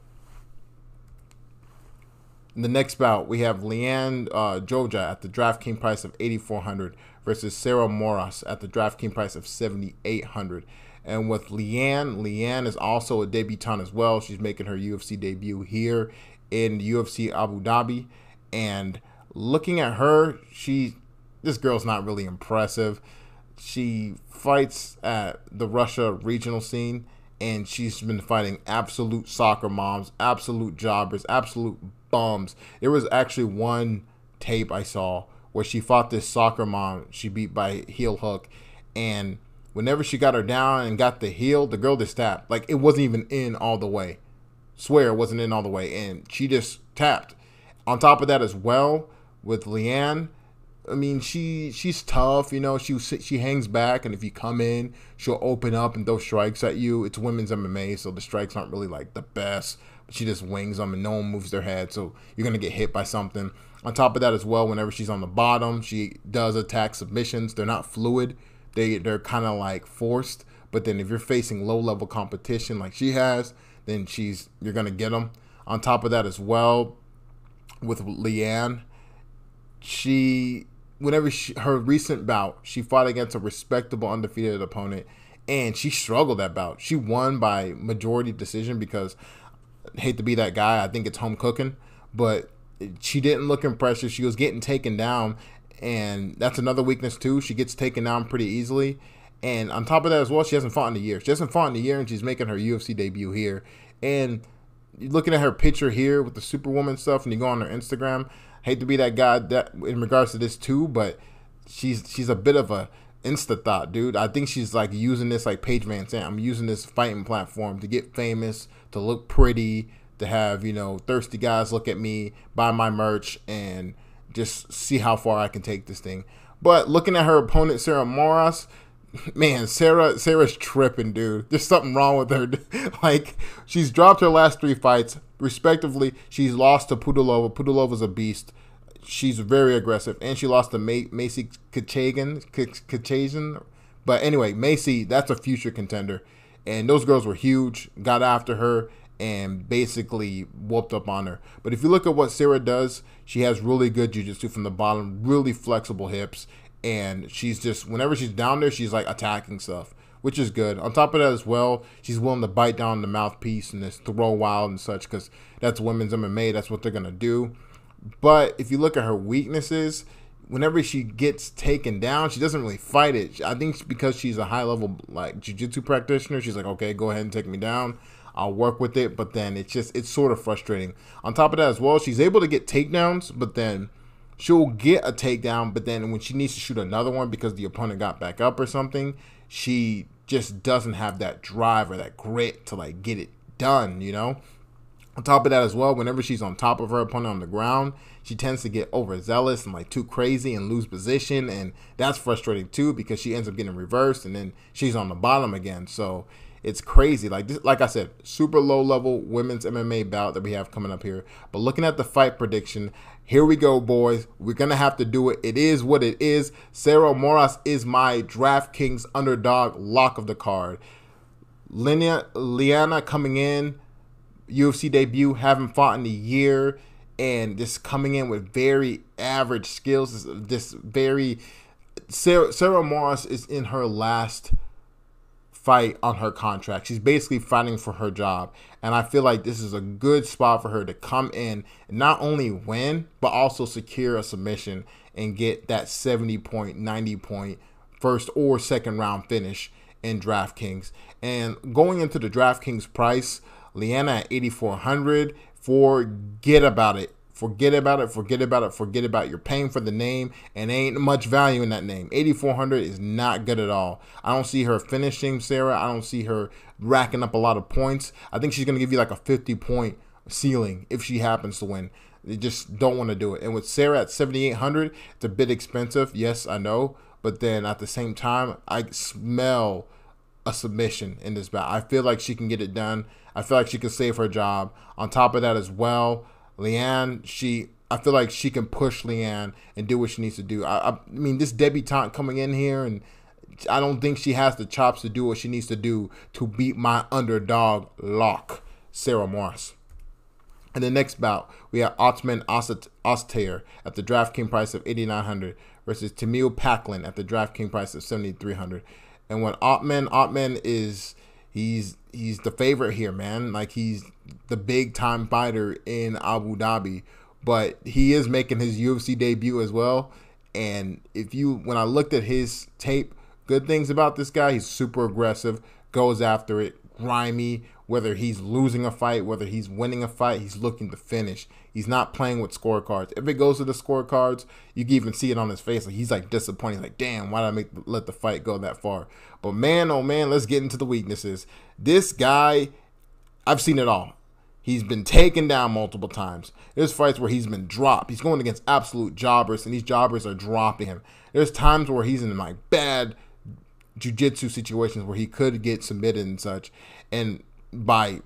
In the next bout, we have Leanne uh, Jojua at the DraftKings price of 8,400 versus Sarah Moras at the DraftKings price of 7,800. And with Leanne, Leanne is also a debutante as well. She's making her UFC debut here in UFC Abu Dhabi. And looking at her, she this girl's not really impressive. She fights at the Russia regional scene and she's been fighting absolute soccer moms, absolute jobbers, absolute bums. There was actually one tape I saw where she fought this soccer mom she beat by heel hook and whenever she got her down and got the heel, the girl just tapped. Like it wasn't even in all the way. Swear wasn't in all the way. And she just tapped. On top of that as well, with Leanne, I mean, she she's tough, you know. She she hangs back, and if you come in, she'll open up and throw strikes at you. It's women's MMA, so the strikes aren't really like the best. But she just wings them, and no one moves their head, so you're gonna get hit by something. On top of that as well, whenever she's on the bottom, she does attack submissions. They're not fluid they they're kind of like forced. But then if you're facing low level competition like she has, then she's you're gonna get them. On top of that as well, with Leanne, she whenever she, her recent bout, she fought against a respectable undefeated opponent, and she struggled that bout. She won by majority decision because hate to be that guy. I think it's home cooking, but she didn't look impressive. She was getting taken down, and that's another weakness too. She gets taken down pretty easily. And on top of that as well, she hasn't fought in a year. She hasn't fought in a year, and she's making her UFC debut here. And looking at her picture here with the Superwoman stuff, and you go on her Instagram. hate to be that guy that in regards to this too, but she's she's a bit of a insta thought, dude. I think she's like using this like Paige VanZant. I'm using this fighting platform to get famous, to look pretty, to have you know thirsty guys look at me, buy my merch, and just see how far I can take this thing. But looking at her opponent, Sarah Moras, man, Sarah Sarah's tripping, dude. There's something wrong with her. *laughs* like she's dropped her last three fights, respectively. She's lost to Pudilova. Pudilova's a beast. she's very aggressive, and she lost to Macy Kachagan. Kachagan. But anyway, Macy, that's a future contender. And those girls were huge, got after her, and basically whooped up on her. But if you look at what Sarah does, she has really good jujitsu from the bottom, really flexible hips, and she's just whenever she's down there, she's like attacking stuff, which is good. On top of that as well, she's willing to bite down the mouthpiece and just throw wild and such because that's women's MMA. That's what they're gonna do. But if you look at her weaknesses, whenever she gets taken down, she doesn't really fight it. I think because she's a high level like jiu-jitsu practitioner, she's like, okay, go ahead and take me down. I'll work with it, but then it's just it's sort of frustrating. On top of that as well, she's able to get takedowns, but then she'll get a takedown, but then when she needs to shoot another one because the opponent got back up or something, she just doesn't have that drive or that grit to like get it done, you know? On top of that as well, whenever she's on top of her opponent on the ground, she tends to get overzealous and like too crazy and lose position, and that's frustrating too because she ends up getting reversed and then she's on the bottom again. So it's crazy. Like this, like I said, super low level women's MMA bout that we have coming up here. But looking at the fight prediction, here we go, boys. We're gonna have to do it. It is what it is. Sarah Moras is my DraftKings underdog lock of the card. Liana, Liana coming in UFC debut, haven't fought in a year, and just coming in with very average skills. This, very Sarah, Sarah Moras is in her last fight on her contract. She's basically fighting for her job. And I feel like this is a good spot for her to come in and not only win, but also secure a submission and get that 70 point, 90 point first or second round finish in DraftKings. And going into the DraftKings price, Leanna at 8400. Forget about it. Forget about it. Forget about it. Forget about it. You're paying for the name and ain't much value in that name. 8400 is not good at all. I don't see her finishing Sarah. I don't see her racking up a lot of points. I think she's going to give you like a 50 point ceiling if she happens to win. They just don't want to do it. And with Sarah at 7800, it's a bit expensive. Yes, I know. But then at the same time, I smell a submission in this bout. I feel like she can get it done. I feel like she can save her job. On top of that, as well, Leanne, she, I feel like she can push Leanne and do what she needs to do. I, I mean, this debutante coming in here, and I don't think she has the chops to do what she needs to do to beat my underdog lock, Sarah Moras. In the next bout, we have Ottman Azaitar at the DraftKings price of 8900 versus Teemu Packlin at the DraftKings price of 7300 and when Ottman, Ottman is he's he's the favorite here, man. Like he's the big time fighter in Abu Dhabi, but he is making his UFC debut as well. And if you when I looked at his tape, good things about this guy, he's super aggressive, goes after it, grimy, whether he's losing a fight, whether he's winning a fight, he's looking to finish. He's not playing with scorecards. If it goes to the scorecards, you can even see it on his face. Like he's like disappointed. He's like, damn, why did I make let the fight go that far? But man, oh man, let's get into the weaknesses. This guy, I've seen it all. He's been taken down multiple times. There's fights where he's been dropped. He's going against absolute jobbers, and these jobbers are dropping him. There's times where he's in like bad jujitsu situations where he could get submitted and such. And by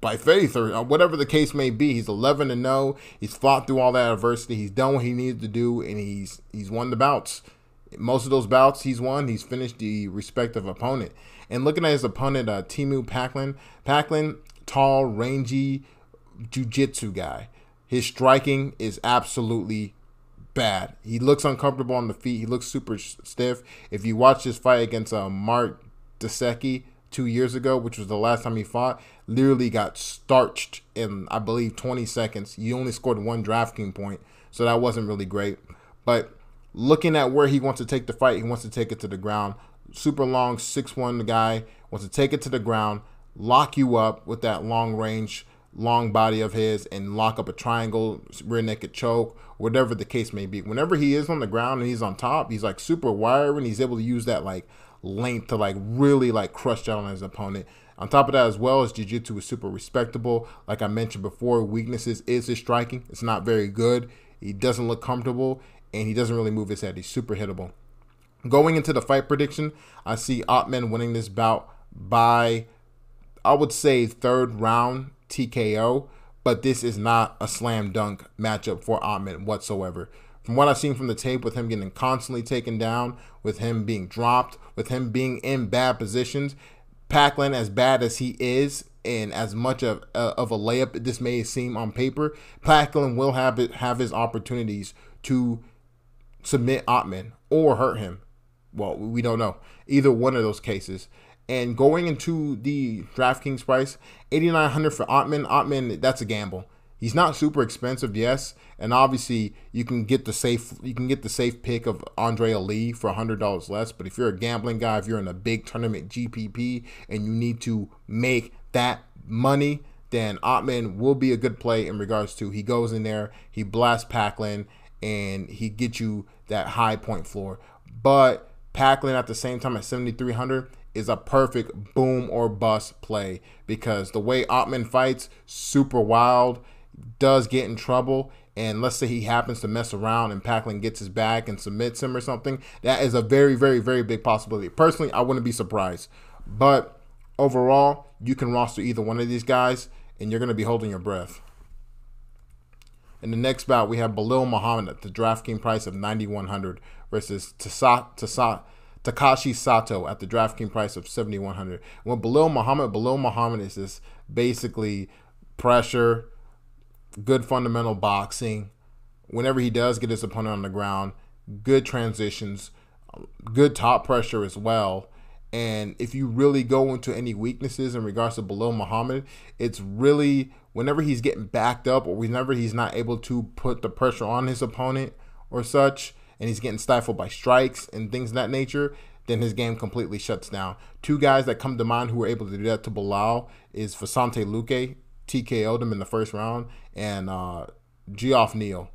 by faith or uh, whatever the case may be. He's 11 and 0. He's fought through all that adversity. He's done what he needed to do, and he's he's won the bouts. Most of those bouts he's won. He's finished the respective opponent. And looking at his opponent, uh, Teemu Packlin, Packlin, tall, rangy, jujitsu guy. His striking is absolutely bad. He looks uncomfortable on the feet. He looks super stiff. If you watch his fight against uh, Marc Diakiese, two years ago, which was the last time he fought, literally got starched in, I believe, 20 seconds. You only scored one DraftKings point, so that wasn't really great. But looking at where he wants to take the fight, he wants to take it to the ground. Super long, 6'1 guy, wants to take it to the ground, lock you up with that long range, long body of his, and lock up a triangle, rear naked choke, whatever the case may be. Whenever he is on the ground and he's on top, he's like super wiry and he's able to use that like length to like really like crush down on his opponent. On top of that, as well as jiu-jitsu is super respectable. Like I mentioned before, weaknesses is his striking. It's not very good. He doesn't look comfortable, and he doesn't really move his head. He's super hittable. Going into the fight prediction, I see Ottman winning this bout by, I would say, third round TKO. but this is not a slam dunk matchup for Ottman whatsoever. From what I've seen from the tape, with him getting constantly taken down, with him being dropped, with him being in bad positions, Packlin, as bad as he is, and as much of uh, of a layup this may seem on paper, Packlin will have it, have his opportunities to submit Ottman or hurt him. Well, we don't know either one of those cases. And going into the DraftKings price, 8900 for Ottman. Ottman, that's a gamble. He's not super expensive, yes, and obviously you can get the safe you can get the safe pick of Andrea Lee for hundred dollars less. But if you're a gambling guy, if you're in a big tournament GPP and you need to make that money, then Ottman will be a good play in regards to he goes in there, he blasts Packlin, and he gets you that high point floor. But Packlin at the same time at 7,300 is a perfect boom or bust play because the way Ottman fights, super wild, does get in trouble, and let's say he happens to mess around and Packlin gets his back and submits him or something, that is a very, very, very big possibility. Personally, I wouldn't be surprised. But overall, you can roster either one of these guys, and you're going to be holding your breath. In the next bout, we have Belal Muhammad at the DraftKings price of 9100 versus Tasa, Takashi Sato at the DraftKings price of 7100. Well, Belal Muhammad, Belal Muhammad is this basically pressure, good fundamental boxing. Whenever he does get his opponent on the ground, good transitions, good top pressure as well. And if you really go into any weaknesses in regards to Belal Muhammad, it's really whenever he's getting backed up or whenever he's not able to put the pressure on his opponent or such, and he's getting stifled by strikes and things of that nature, then his game completely shuts down. Two guys that come to mind who were able to do that to Belal is Vicente Luque, TKO'd him in the first round, and uh, Geoff Neal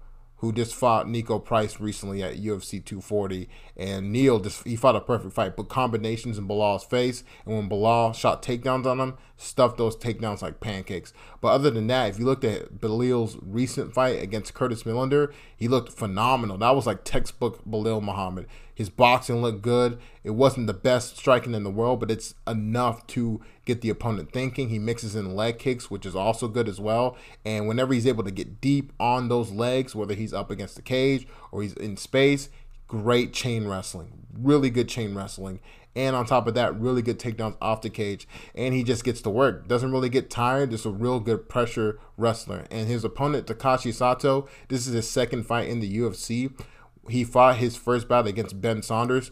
who just fought Niko Price recently at UFC 240. And Neal just he fought a perfect fight, put combinations in Belal's face, and when Belal shot takedowns on him, stuffed those takedowns like pancakes. But other than that, if you looked at Belal's recent fight against Curtis Millender, he looked phenomenal. That was like textbook Belal Muhammad. His boxing looked good. It wasn't the best striking in the world, but it's enough to get the opponent thinking. He mixes in leg kicks, which is also good as well. And whenever he's able to get deep on those legs, whether he's up against the cage or he's in space, great chain wrestling. Really good chain wrestling. And on top of that, really good takedowns off the cage. And he just gets to work. Doesn't really get tired. Just a real good pressure wrestler. And his opponent, Takashi Sato, this is his second fight in the UFC he fought his first bout against Ben Saunders.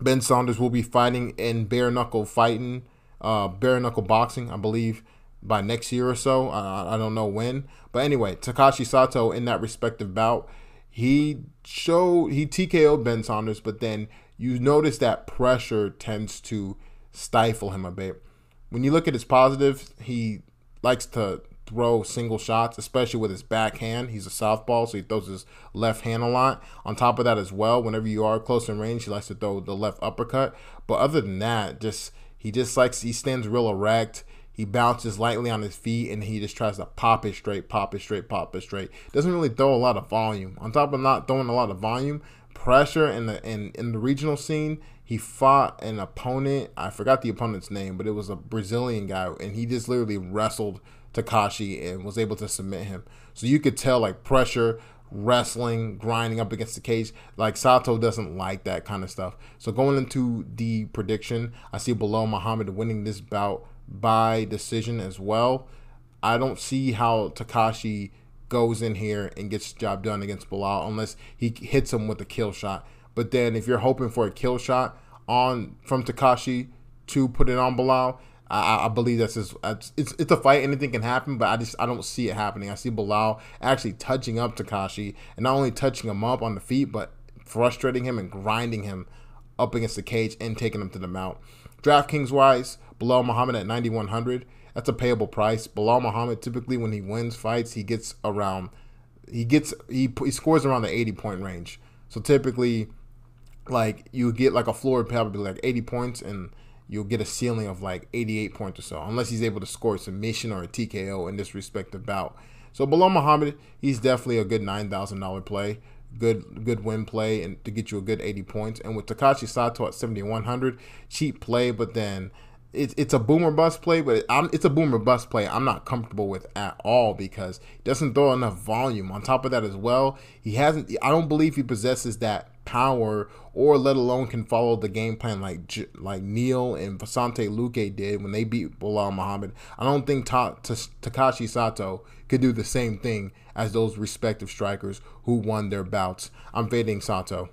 Ben Saunders will be fighting in bare knuckle fighting, uh, bare knuckle boxing, I believe, by next year or so. I, I don't know when, but anyway, Takashi Sato in that respective bout, he showed he TKO'd Ben Saunders, but then you notice that pressure tends to stifle him a bit. When you look at his positives, he likes to throw single shots, especially with his backhand. He's a southpaw, so he throws his left hand a lot. On top of that, as well, whenever you are close in range, he likes to throw the left uppercut. But other than that, just he just likes he stands real erect. He bounces lightly on his feet and he just tries to pop it straight, pop it straight, pop it straight. Doesn't really throw a lot of volume. On top of not throwing a lot of volume, pressure in the in, in the regional scene, he fought an opponent. I forgot the opponent's name, but it was a Brazilian guy, and he just literally wrestled Takashi and was able to submit him. So you could tell like pressure, wrestling, grinding up against the cage. Like Sato doesn't like that kind of stuff. So going into the prediction, I see Belal Muhammad winning this bout by decision as well. I don't see how Takashi goes in here and gets the job done against Belal unless he hits him with a kill shot. But then if you're hoping for a kill shot on from Takashi to put it on Belal, I, I believe that's just uh, it's it's a fight. Anything can happen, but I just I don't see it happening. I see Belal actually touching up Takashi and not only touching him up on the feet, but frustrating him and grinding him up against the cage and taking him to the mount. DraftKings wise, Belal Muhammad at 9100. That's a payable price. Belal Muhammad typically when he wins fights, he gets around he gets he, he scores around the 80 point range. So typically like you get like a floor probably like 80 points and you'll get a ceiling of like 88 points or so, unless he's able to score a submission or a TKO in this respective bout. So Belal Muhammad, he's definitely a good nine thousand dollar play, good good win play, and to get you a good 80 points. And with Takashi Sato at 7100, cheap play, but then it's it's a boomer bust play, but I'm, it's a boomer bust play. I'm not comfortable with at all because he doesn't throw enough volume. On top of that, as well, he hasn't. I don't believe he possesses that power, or let alone can follow the game plan like like Neal and Vicente Luque did when they beat Belal Muhammad. I don't think Ta- Takashi Sato could do the same thing as those respective strikers who won their bouts. I'm fading Sato.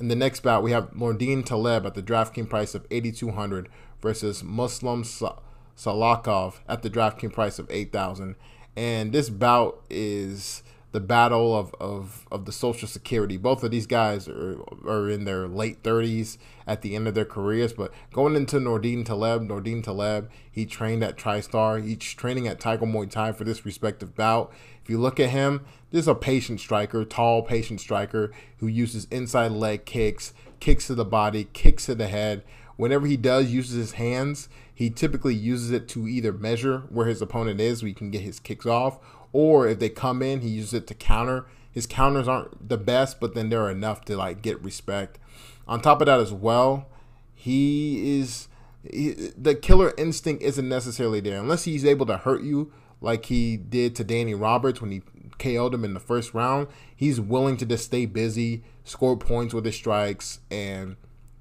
In the next bout, we have Nordine Taleb at the DraftKings price of 8,200 versus Muslim Salikhov at the DraftKings price of 8,000. And this bout is the battle of, of, of the Social Security. Both of these guys are, are in their late 30s at the end of their careers. But going into Nordine Taleb, Nordine Taleb, he trained at TriStar. He's training at Tiger Muay Thai for this respective bout. If you look at him, this is a patient striker, tall, patient striker who uses inside leg kicks, kicks to the body, kicks to the head. Whenever he does uses his hands, he typically uses it to either measure where his opponent is, so can get his kicks off, or if they come in, he uses it to counter. His counters aren't the best, but then they're enough to like get respect. On top of that, as well, he is he, the killer instinct isn't necessarily there unless he's able to hurt you like he did to Danny Roberts when he KO'd him in the first round. He's willing to just stay busy, score points with his strikes, and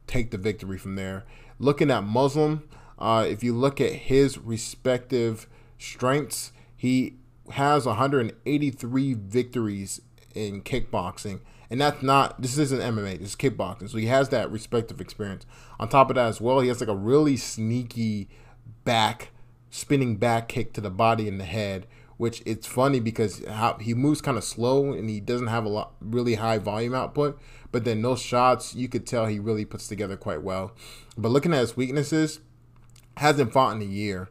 take the victory from there. Looking at Muslim, uh, if you look at his respective strengths, he has 183 victories in kickboxing. And that's not, this isn't MMA, this is kickboxing. So he has that respective experience. On top of that, as well, he has like a really sneaky back, spinning back kick to the body and the head, which it's funny because how, he moves kind of slow and he doesn't have a lot, really high volume output. But then those shots, you could tell he really puts together quite well. But looking at his weaknesses, hasn't fought in a year.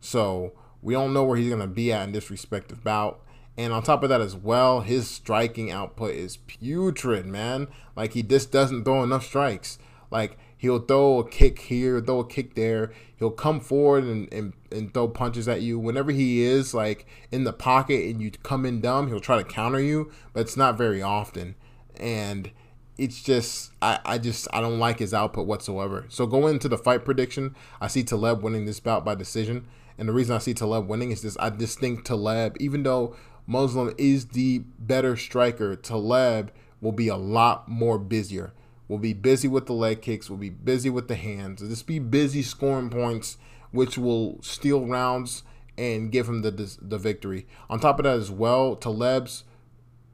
So we don't know where he's going to be at in this respective bout. And on top of that, as well, his striking output is putrid, man. Like, he just doesn't throw enough strikes. Like, he'll throw a kick here, throw a kick there. He'll come forward and, and, and throw punches at you. Whenever he is, like, in the pocket and you come in dumb, he'll try to counter you, but it's not very often. And it's just I, I just I don't like his output whatsoever. So going into the fight prediction, I see Taleb winning this bout by decision. And the reason I see Taleb winning is this I just think Taleb, even though Muslim is the better striker, Taleb will be a lot more busier. Will be busy with the leg kicks, will be busy with the hands. Just be busy scoring points, which will steal rounds and give him the the victory. On top of that as well, Taleb's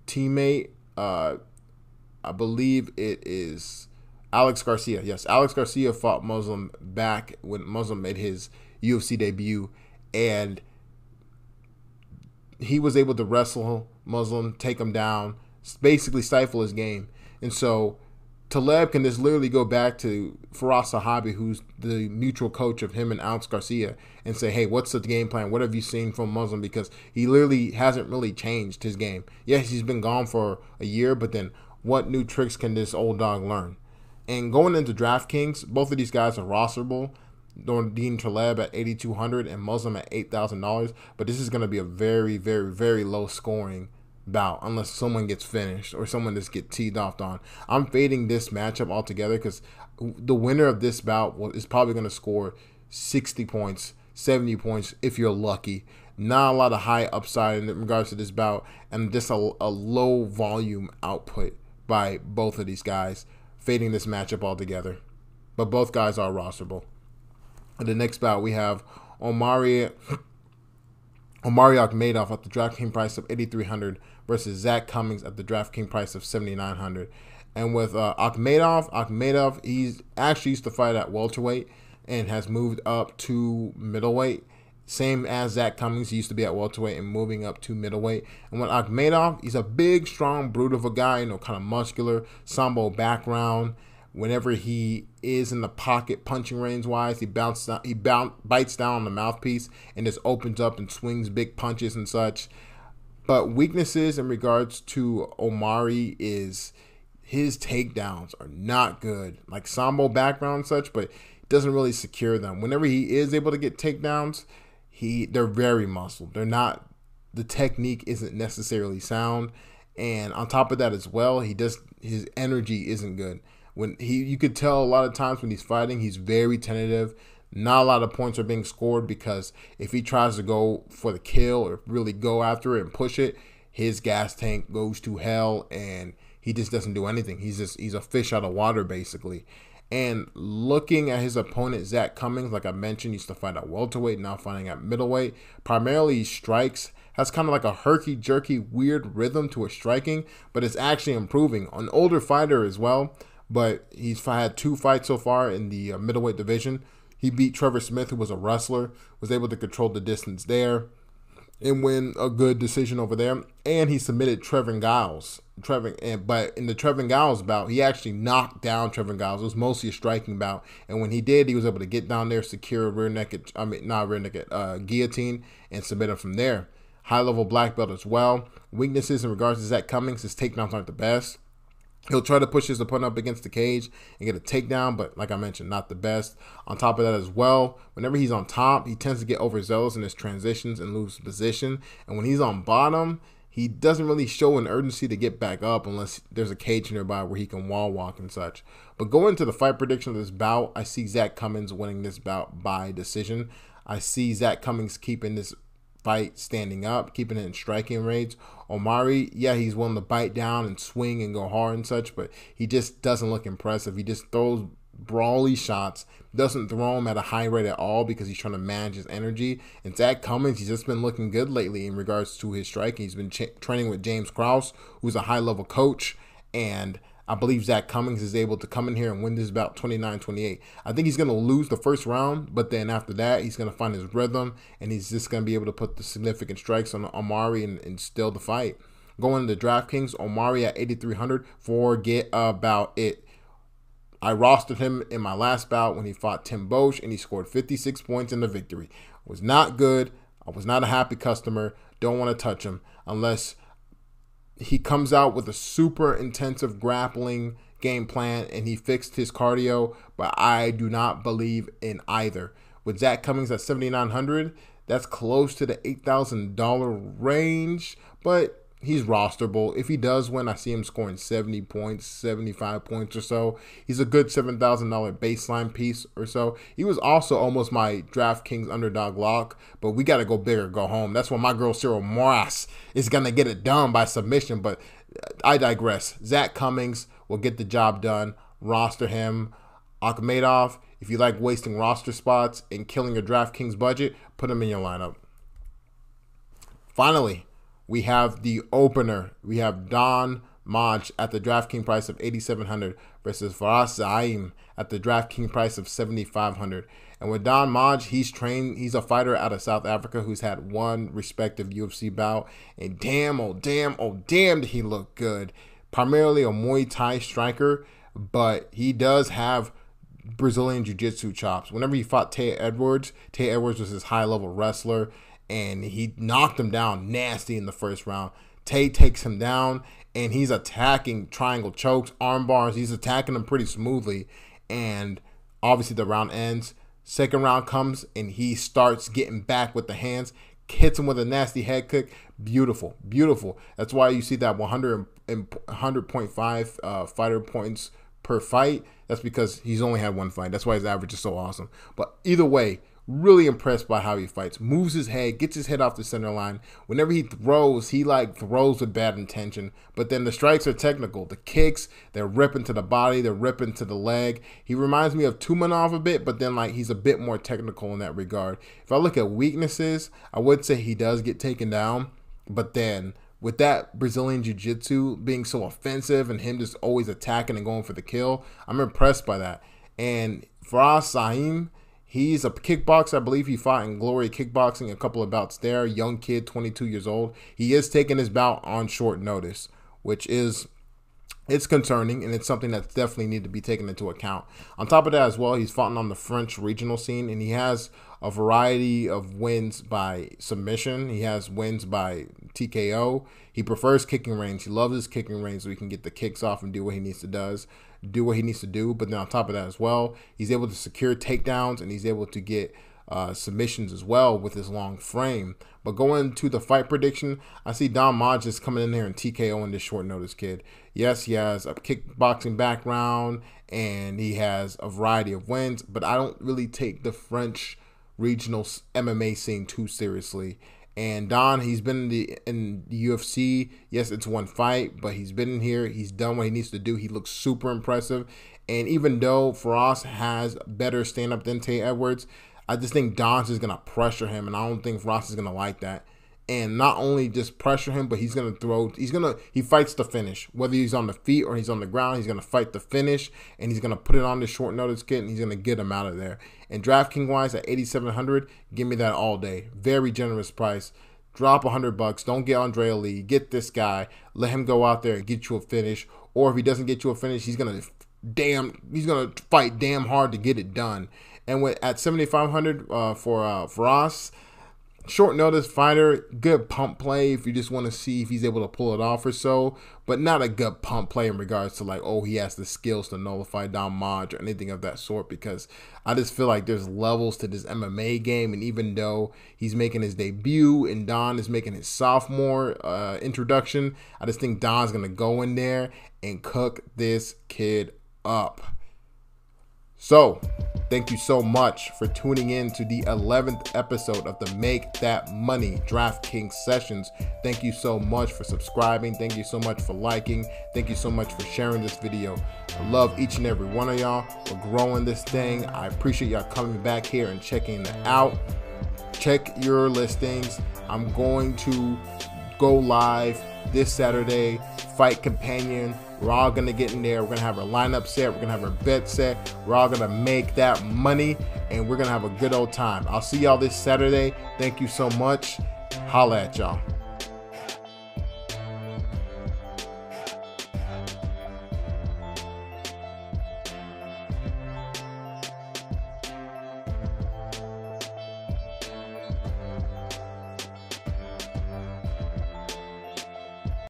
teammate, uh, I believe it is Alex Garcia. Yes, Alex Garcia fought Muslim back when Muslim made his UFC debut, and he was able to wrestle Muslim, take him down, basically stifle his game. And so Taleb can just literally go back to Firas Zahabi, who's the mutual coach of him and Alex Garcia, and say, hey, what's the game plan? What have you seen from Muslim? Because he literally hasn't really changed his game. Yes, he's been gone for a year, but then what new tricks can this old dog learn? And going into DraftKings, both of these guys are rosterable. Dean Taleb at 8200 and Muslim at $8,000. But this is going to be a very, very, very low scoring bout unless someone gets finished or someone just get teed off on. I'm fading this matchup altogether because the winner of this bout is probably going to score 60 points, 70 points if you're lucky. Not a lot of high upside in regards to this bout and just a, a low volume output by both of these guys, fading this matchup altogether. But both guys are rosterable. In the next bout, we have Omari Omari Akhmedov at the DraftKings price of 8,300 versus Zak Cummings at the DraftKings price of 7,900. And with uh, Akhmedov, Akhmedov, he's actually used to fight at welterweight and has moved up to middleweight. Same as Zak Cummings, he used to be at welterweight and moving up to middleweight. And when Akhmedov, he's a big, strong, brute of a guy, you know, kind of muscular, sambo background. Whenever he is in the pocket, punching range wise, he bounces, down, he bounce, bites down on the mouthpiece and just opens up and swings big punches and such. But weaknesses in regards to Omari is his takedowns are not good. Like sambo background such, but doesn't really secure them. Whenever he is able to get takedowns, he they're very muscled. They're not the technique isn't necessarily sound, and on top of that as well, he does his energy isn't good. When he, you could tell a lot of times when he's fighting, he's very tentative. Not a lot of points are being scored because if he tries to go for the kill or really go after it and push it, his gas tank goes to hell and he just doesn't do anything. He's just he's a fish out of water basically. And looking at his opponent, Zak Cummings, like I mentioned, used to fight at welterweight, now fighting at middleweight. Primarily, strikes, has kind of like a herky jerky, weird rhythm to his striking, but it's actually improving. An older fighter as well, but he's had two fights so far in the uh, middleweight division. He beat Trevor Smith, who was a wrestler, was able to control the distance there and win a good decision over there. And he submitted Trevin Giles. Trevin, and but in the Trevin Giles bout, he actually knocked down Trevin Giles. It was mostly a striking bout, and when he did, he was able to get down there, secure a rear naked, I mean not rear naked, uh, guillotine, and submit him from there. High level black belt as well. Weaknesses in regards to Zak Cummings, his takedowns aren't the best. He'll try to push his opponent up against the cage and get a takedown, but like I mentioned, not the best. On top of that, as well, whenever he's on top, he tends to get overzealous in his transitions and lose position. And when he's on bottom, he doesn't really show an urgency to get back up unless there's a cage nearby where he can wall walk and such. But going to the fight prediction of this bout, I see Zak Cummings winning this bout by decision. I see Zak Cummings keeping this fight standing up, keeping it in striking range. Omari, yeah, he's willing to bite down and swing and go hard and such, but he just doesn't look impressive. He just throws brawly shots, doesn't throw them at a high rate at all because he's trying to manage his energy. And Zak Cummings, he's just been looking good lately in regards to his striking. He's been training with James Krause, who's a high level coach, and I believe Zak Cummings is able to come in here and win this bout 29 28. I think he's going to lose the first round, but then after that, he's going to find his rhythm and he's just going to be able to put the significant strikes on Omari and, and still the fight. Going to DraftKings, Omari at 8,300. Forget about it. I rostered him in my last bout when he fought Tim Boetsch and he scored 56 points in the victory. Was not good. I was not a happy customer. Don't want to touch him unless he comes out with a super intensive grappling game plan and he fixed his cardio, but I do not believe in either. With Zak Cummings at 7900, that's close to the $8,000 range, but he's rosterable. If he does win, I see him scoring 70 points, 75 points or so. He's a good $7,000 baseline piece or so. He was also almost my DraftKings underdog lock, but we got to go bigger, go home. That's why my girl Cyril Moras is going to get it done by submission, but uh, I digress. Zak Cummings will get the job done. Roster him. Akhmedov, if you like wasting roster spots and killing your DraftKings budget, put him in your lineup. Finally, we have the opener. We have Don Madge at the DraftKings price of 8700 versus Fares Ziam at the DraftKings price of 7500 And with Don Madge, he's trained, he's a fighter out of South Africa who's had one respective UFC bout. And damn, oh, damn, oh, damn, did he look good. Primarily a Muay Thai striker, but he does have Brazilian Jiu Jitsu chops. Whenever he fought Te Edwards, Te Edwards was his high level wrestler and he knocked him down nasty in the first round. Tate takes him down and he's attacking triangle chokes, arm bars. He's attacking them pretty smoothly. And obviously, the round ends. Second round comes and he starts getting back with the hands, hits him with a nasty head kick. Beautiful, beautiful. That's why you see that 100 and 100.5 uh, fighter points per fight. That's because he's only had one fight. That's why his average is so awesome. But either way, really impressed by how he fights. Moves his head, gets his head off the center line. Whenever he throws, he like throws with bad intention. But then the strikes are technical. The kicks, they're ripping to the body, they're ripping to the leg. He reminds me of Tumenov a bit, but then like he's a bit more technical in that regard. If I look at weaknesses, I would say he does get taken down, but then with that Brazilian Jiu Jitsu being so offensive and him just always attacking and going for the kill, I'm impressed by that. And Fares Ziam, He's a kickboxer. I believe he fought in Glory Kickboxing a couple of bouts there. Young kid, 22 years old. He is taking his bout on short notice, which is it's concerning and it's something that definitely need to be taken into account. On top of that as well, he's fought on the French regional scene and he has a variety of wins by submission. He has wins by TKO. He prefers kicking range. He loves his kicking range so he can get the kicks off and do what he needs to does do what he needs to do. But then on top of that as well, he's able to secure takedowns and he's able to get uh, submissions as well with his long frame. But going to the fight prediction, I see Don Madge's coming in there and TKO in this short notice kid. Yes, he has a kickboxing background and he has a variety of wins, but I don't really take the French regional MMA scene too seriously. And Don, he's been in the in the UFC. Yes, it's one fight, but he's been in here. He's done what he needs to do. He looks super impressive. And even though Frost has better stand up than Te Edwards, I just think Don's is gonna pressure him, and I don't think Frost is gonna like that. And not only just pressure him, but he's gonna throw. He's gonna he fights the finish, whether he's on the feet or he's on the ground. He's gonna fight the finish, and he's gonna put it on the short notice kid, and he's gonna get him out of there. And DraftKings wise at 8,700, give me that all day. Very generous price. Drop a hundred bucks. Don't get Andrea Lee. Get this guy. Let him go out there and get you a finish. Or if he doesn't get you a finish, he's gonna damn. He's gonna fight damn hard to get it done. And with at 7,500 uh, for uh, for short notice fighter, good pump play if you just want to see if he's able to pull it off or so, but not a good pump play in regards to like, oh, he has the skills to nullify Don Madge or anything of that sort because I just feel like there's levels to this MMA game. And even though he's making his debut and Don is making his sophomore uh, introduction, I just think Don's going to go in there and cook this kid up. So, thank you so much for tuning in to the 11th episode of the Make That Money DraftKings sessions. Thank you so much for subscribing. Thank you so much for liking. Thank you so much for sharing this video. I love each and every one of y'all. We're growing this thing. I appreciate y'all coming back here and checking it out. Check your listings. I'm going to go live this Saturday. Fight Companion we're all gonna get in there. We're gonna have our lineup set. We're gonna have our bet set. We're all gonna make that money, and we're gonna have a good old time. I'll see y'all this Saturday. Thank you so much. Holla at y'all.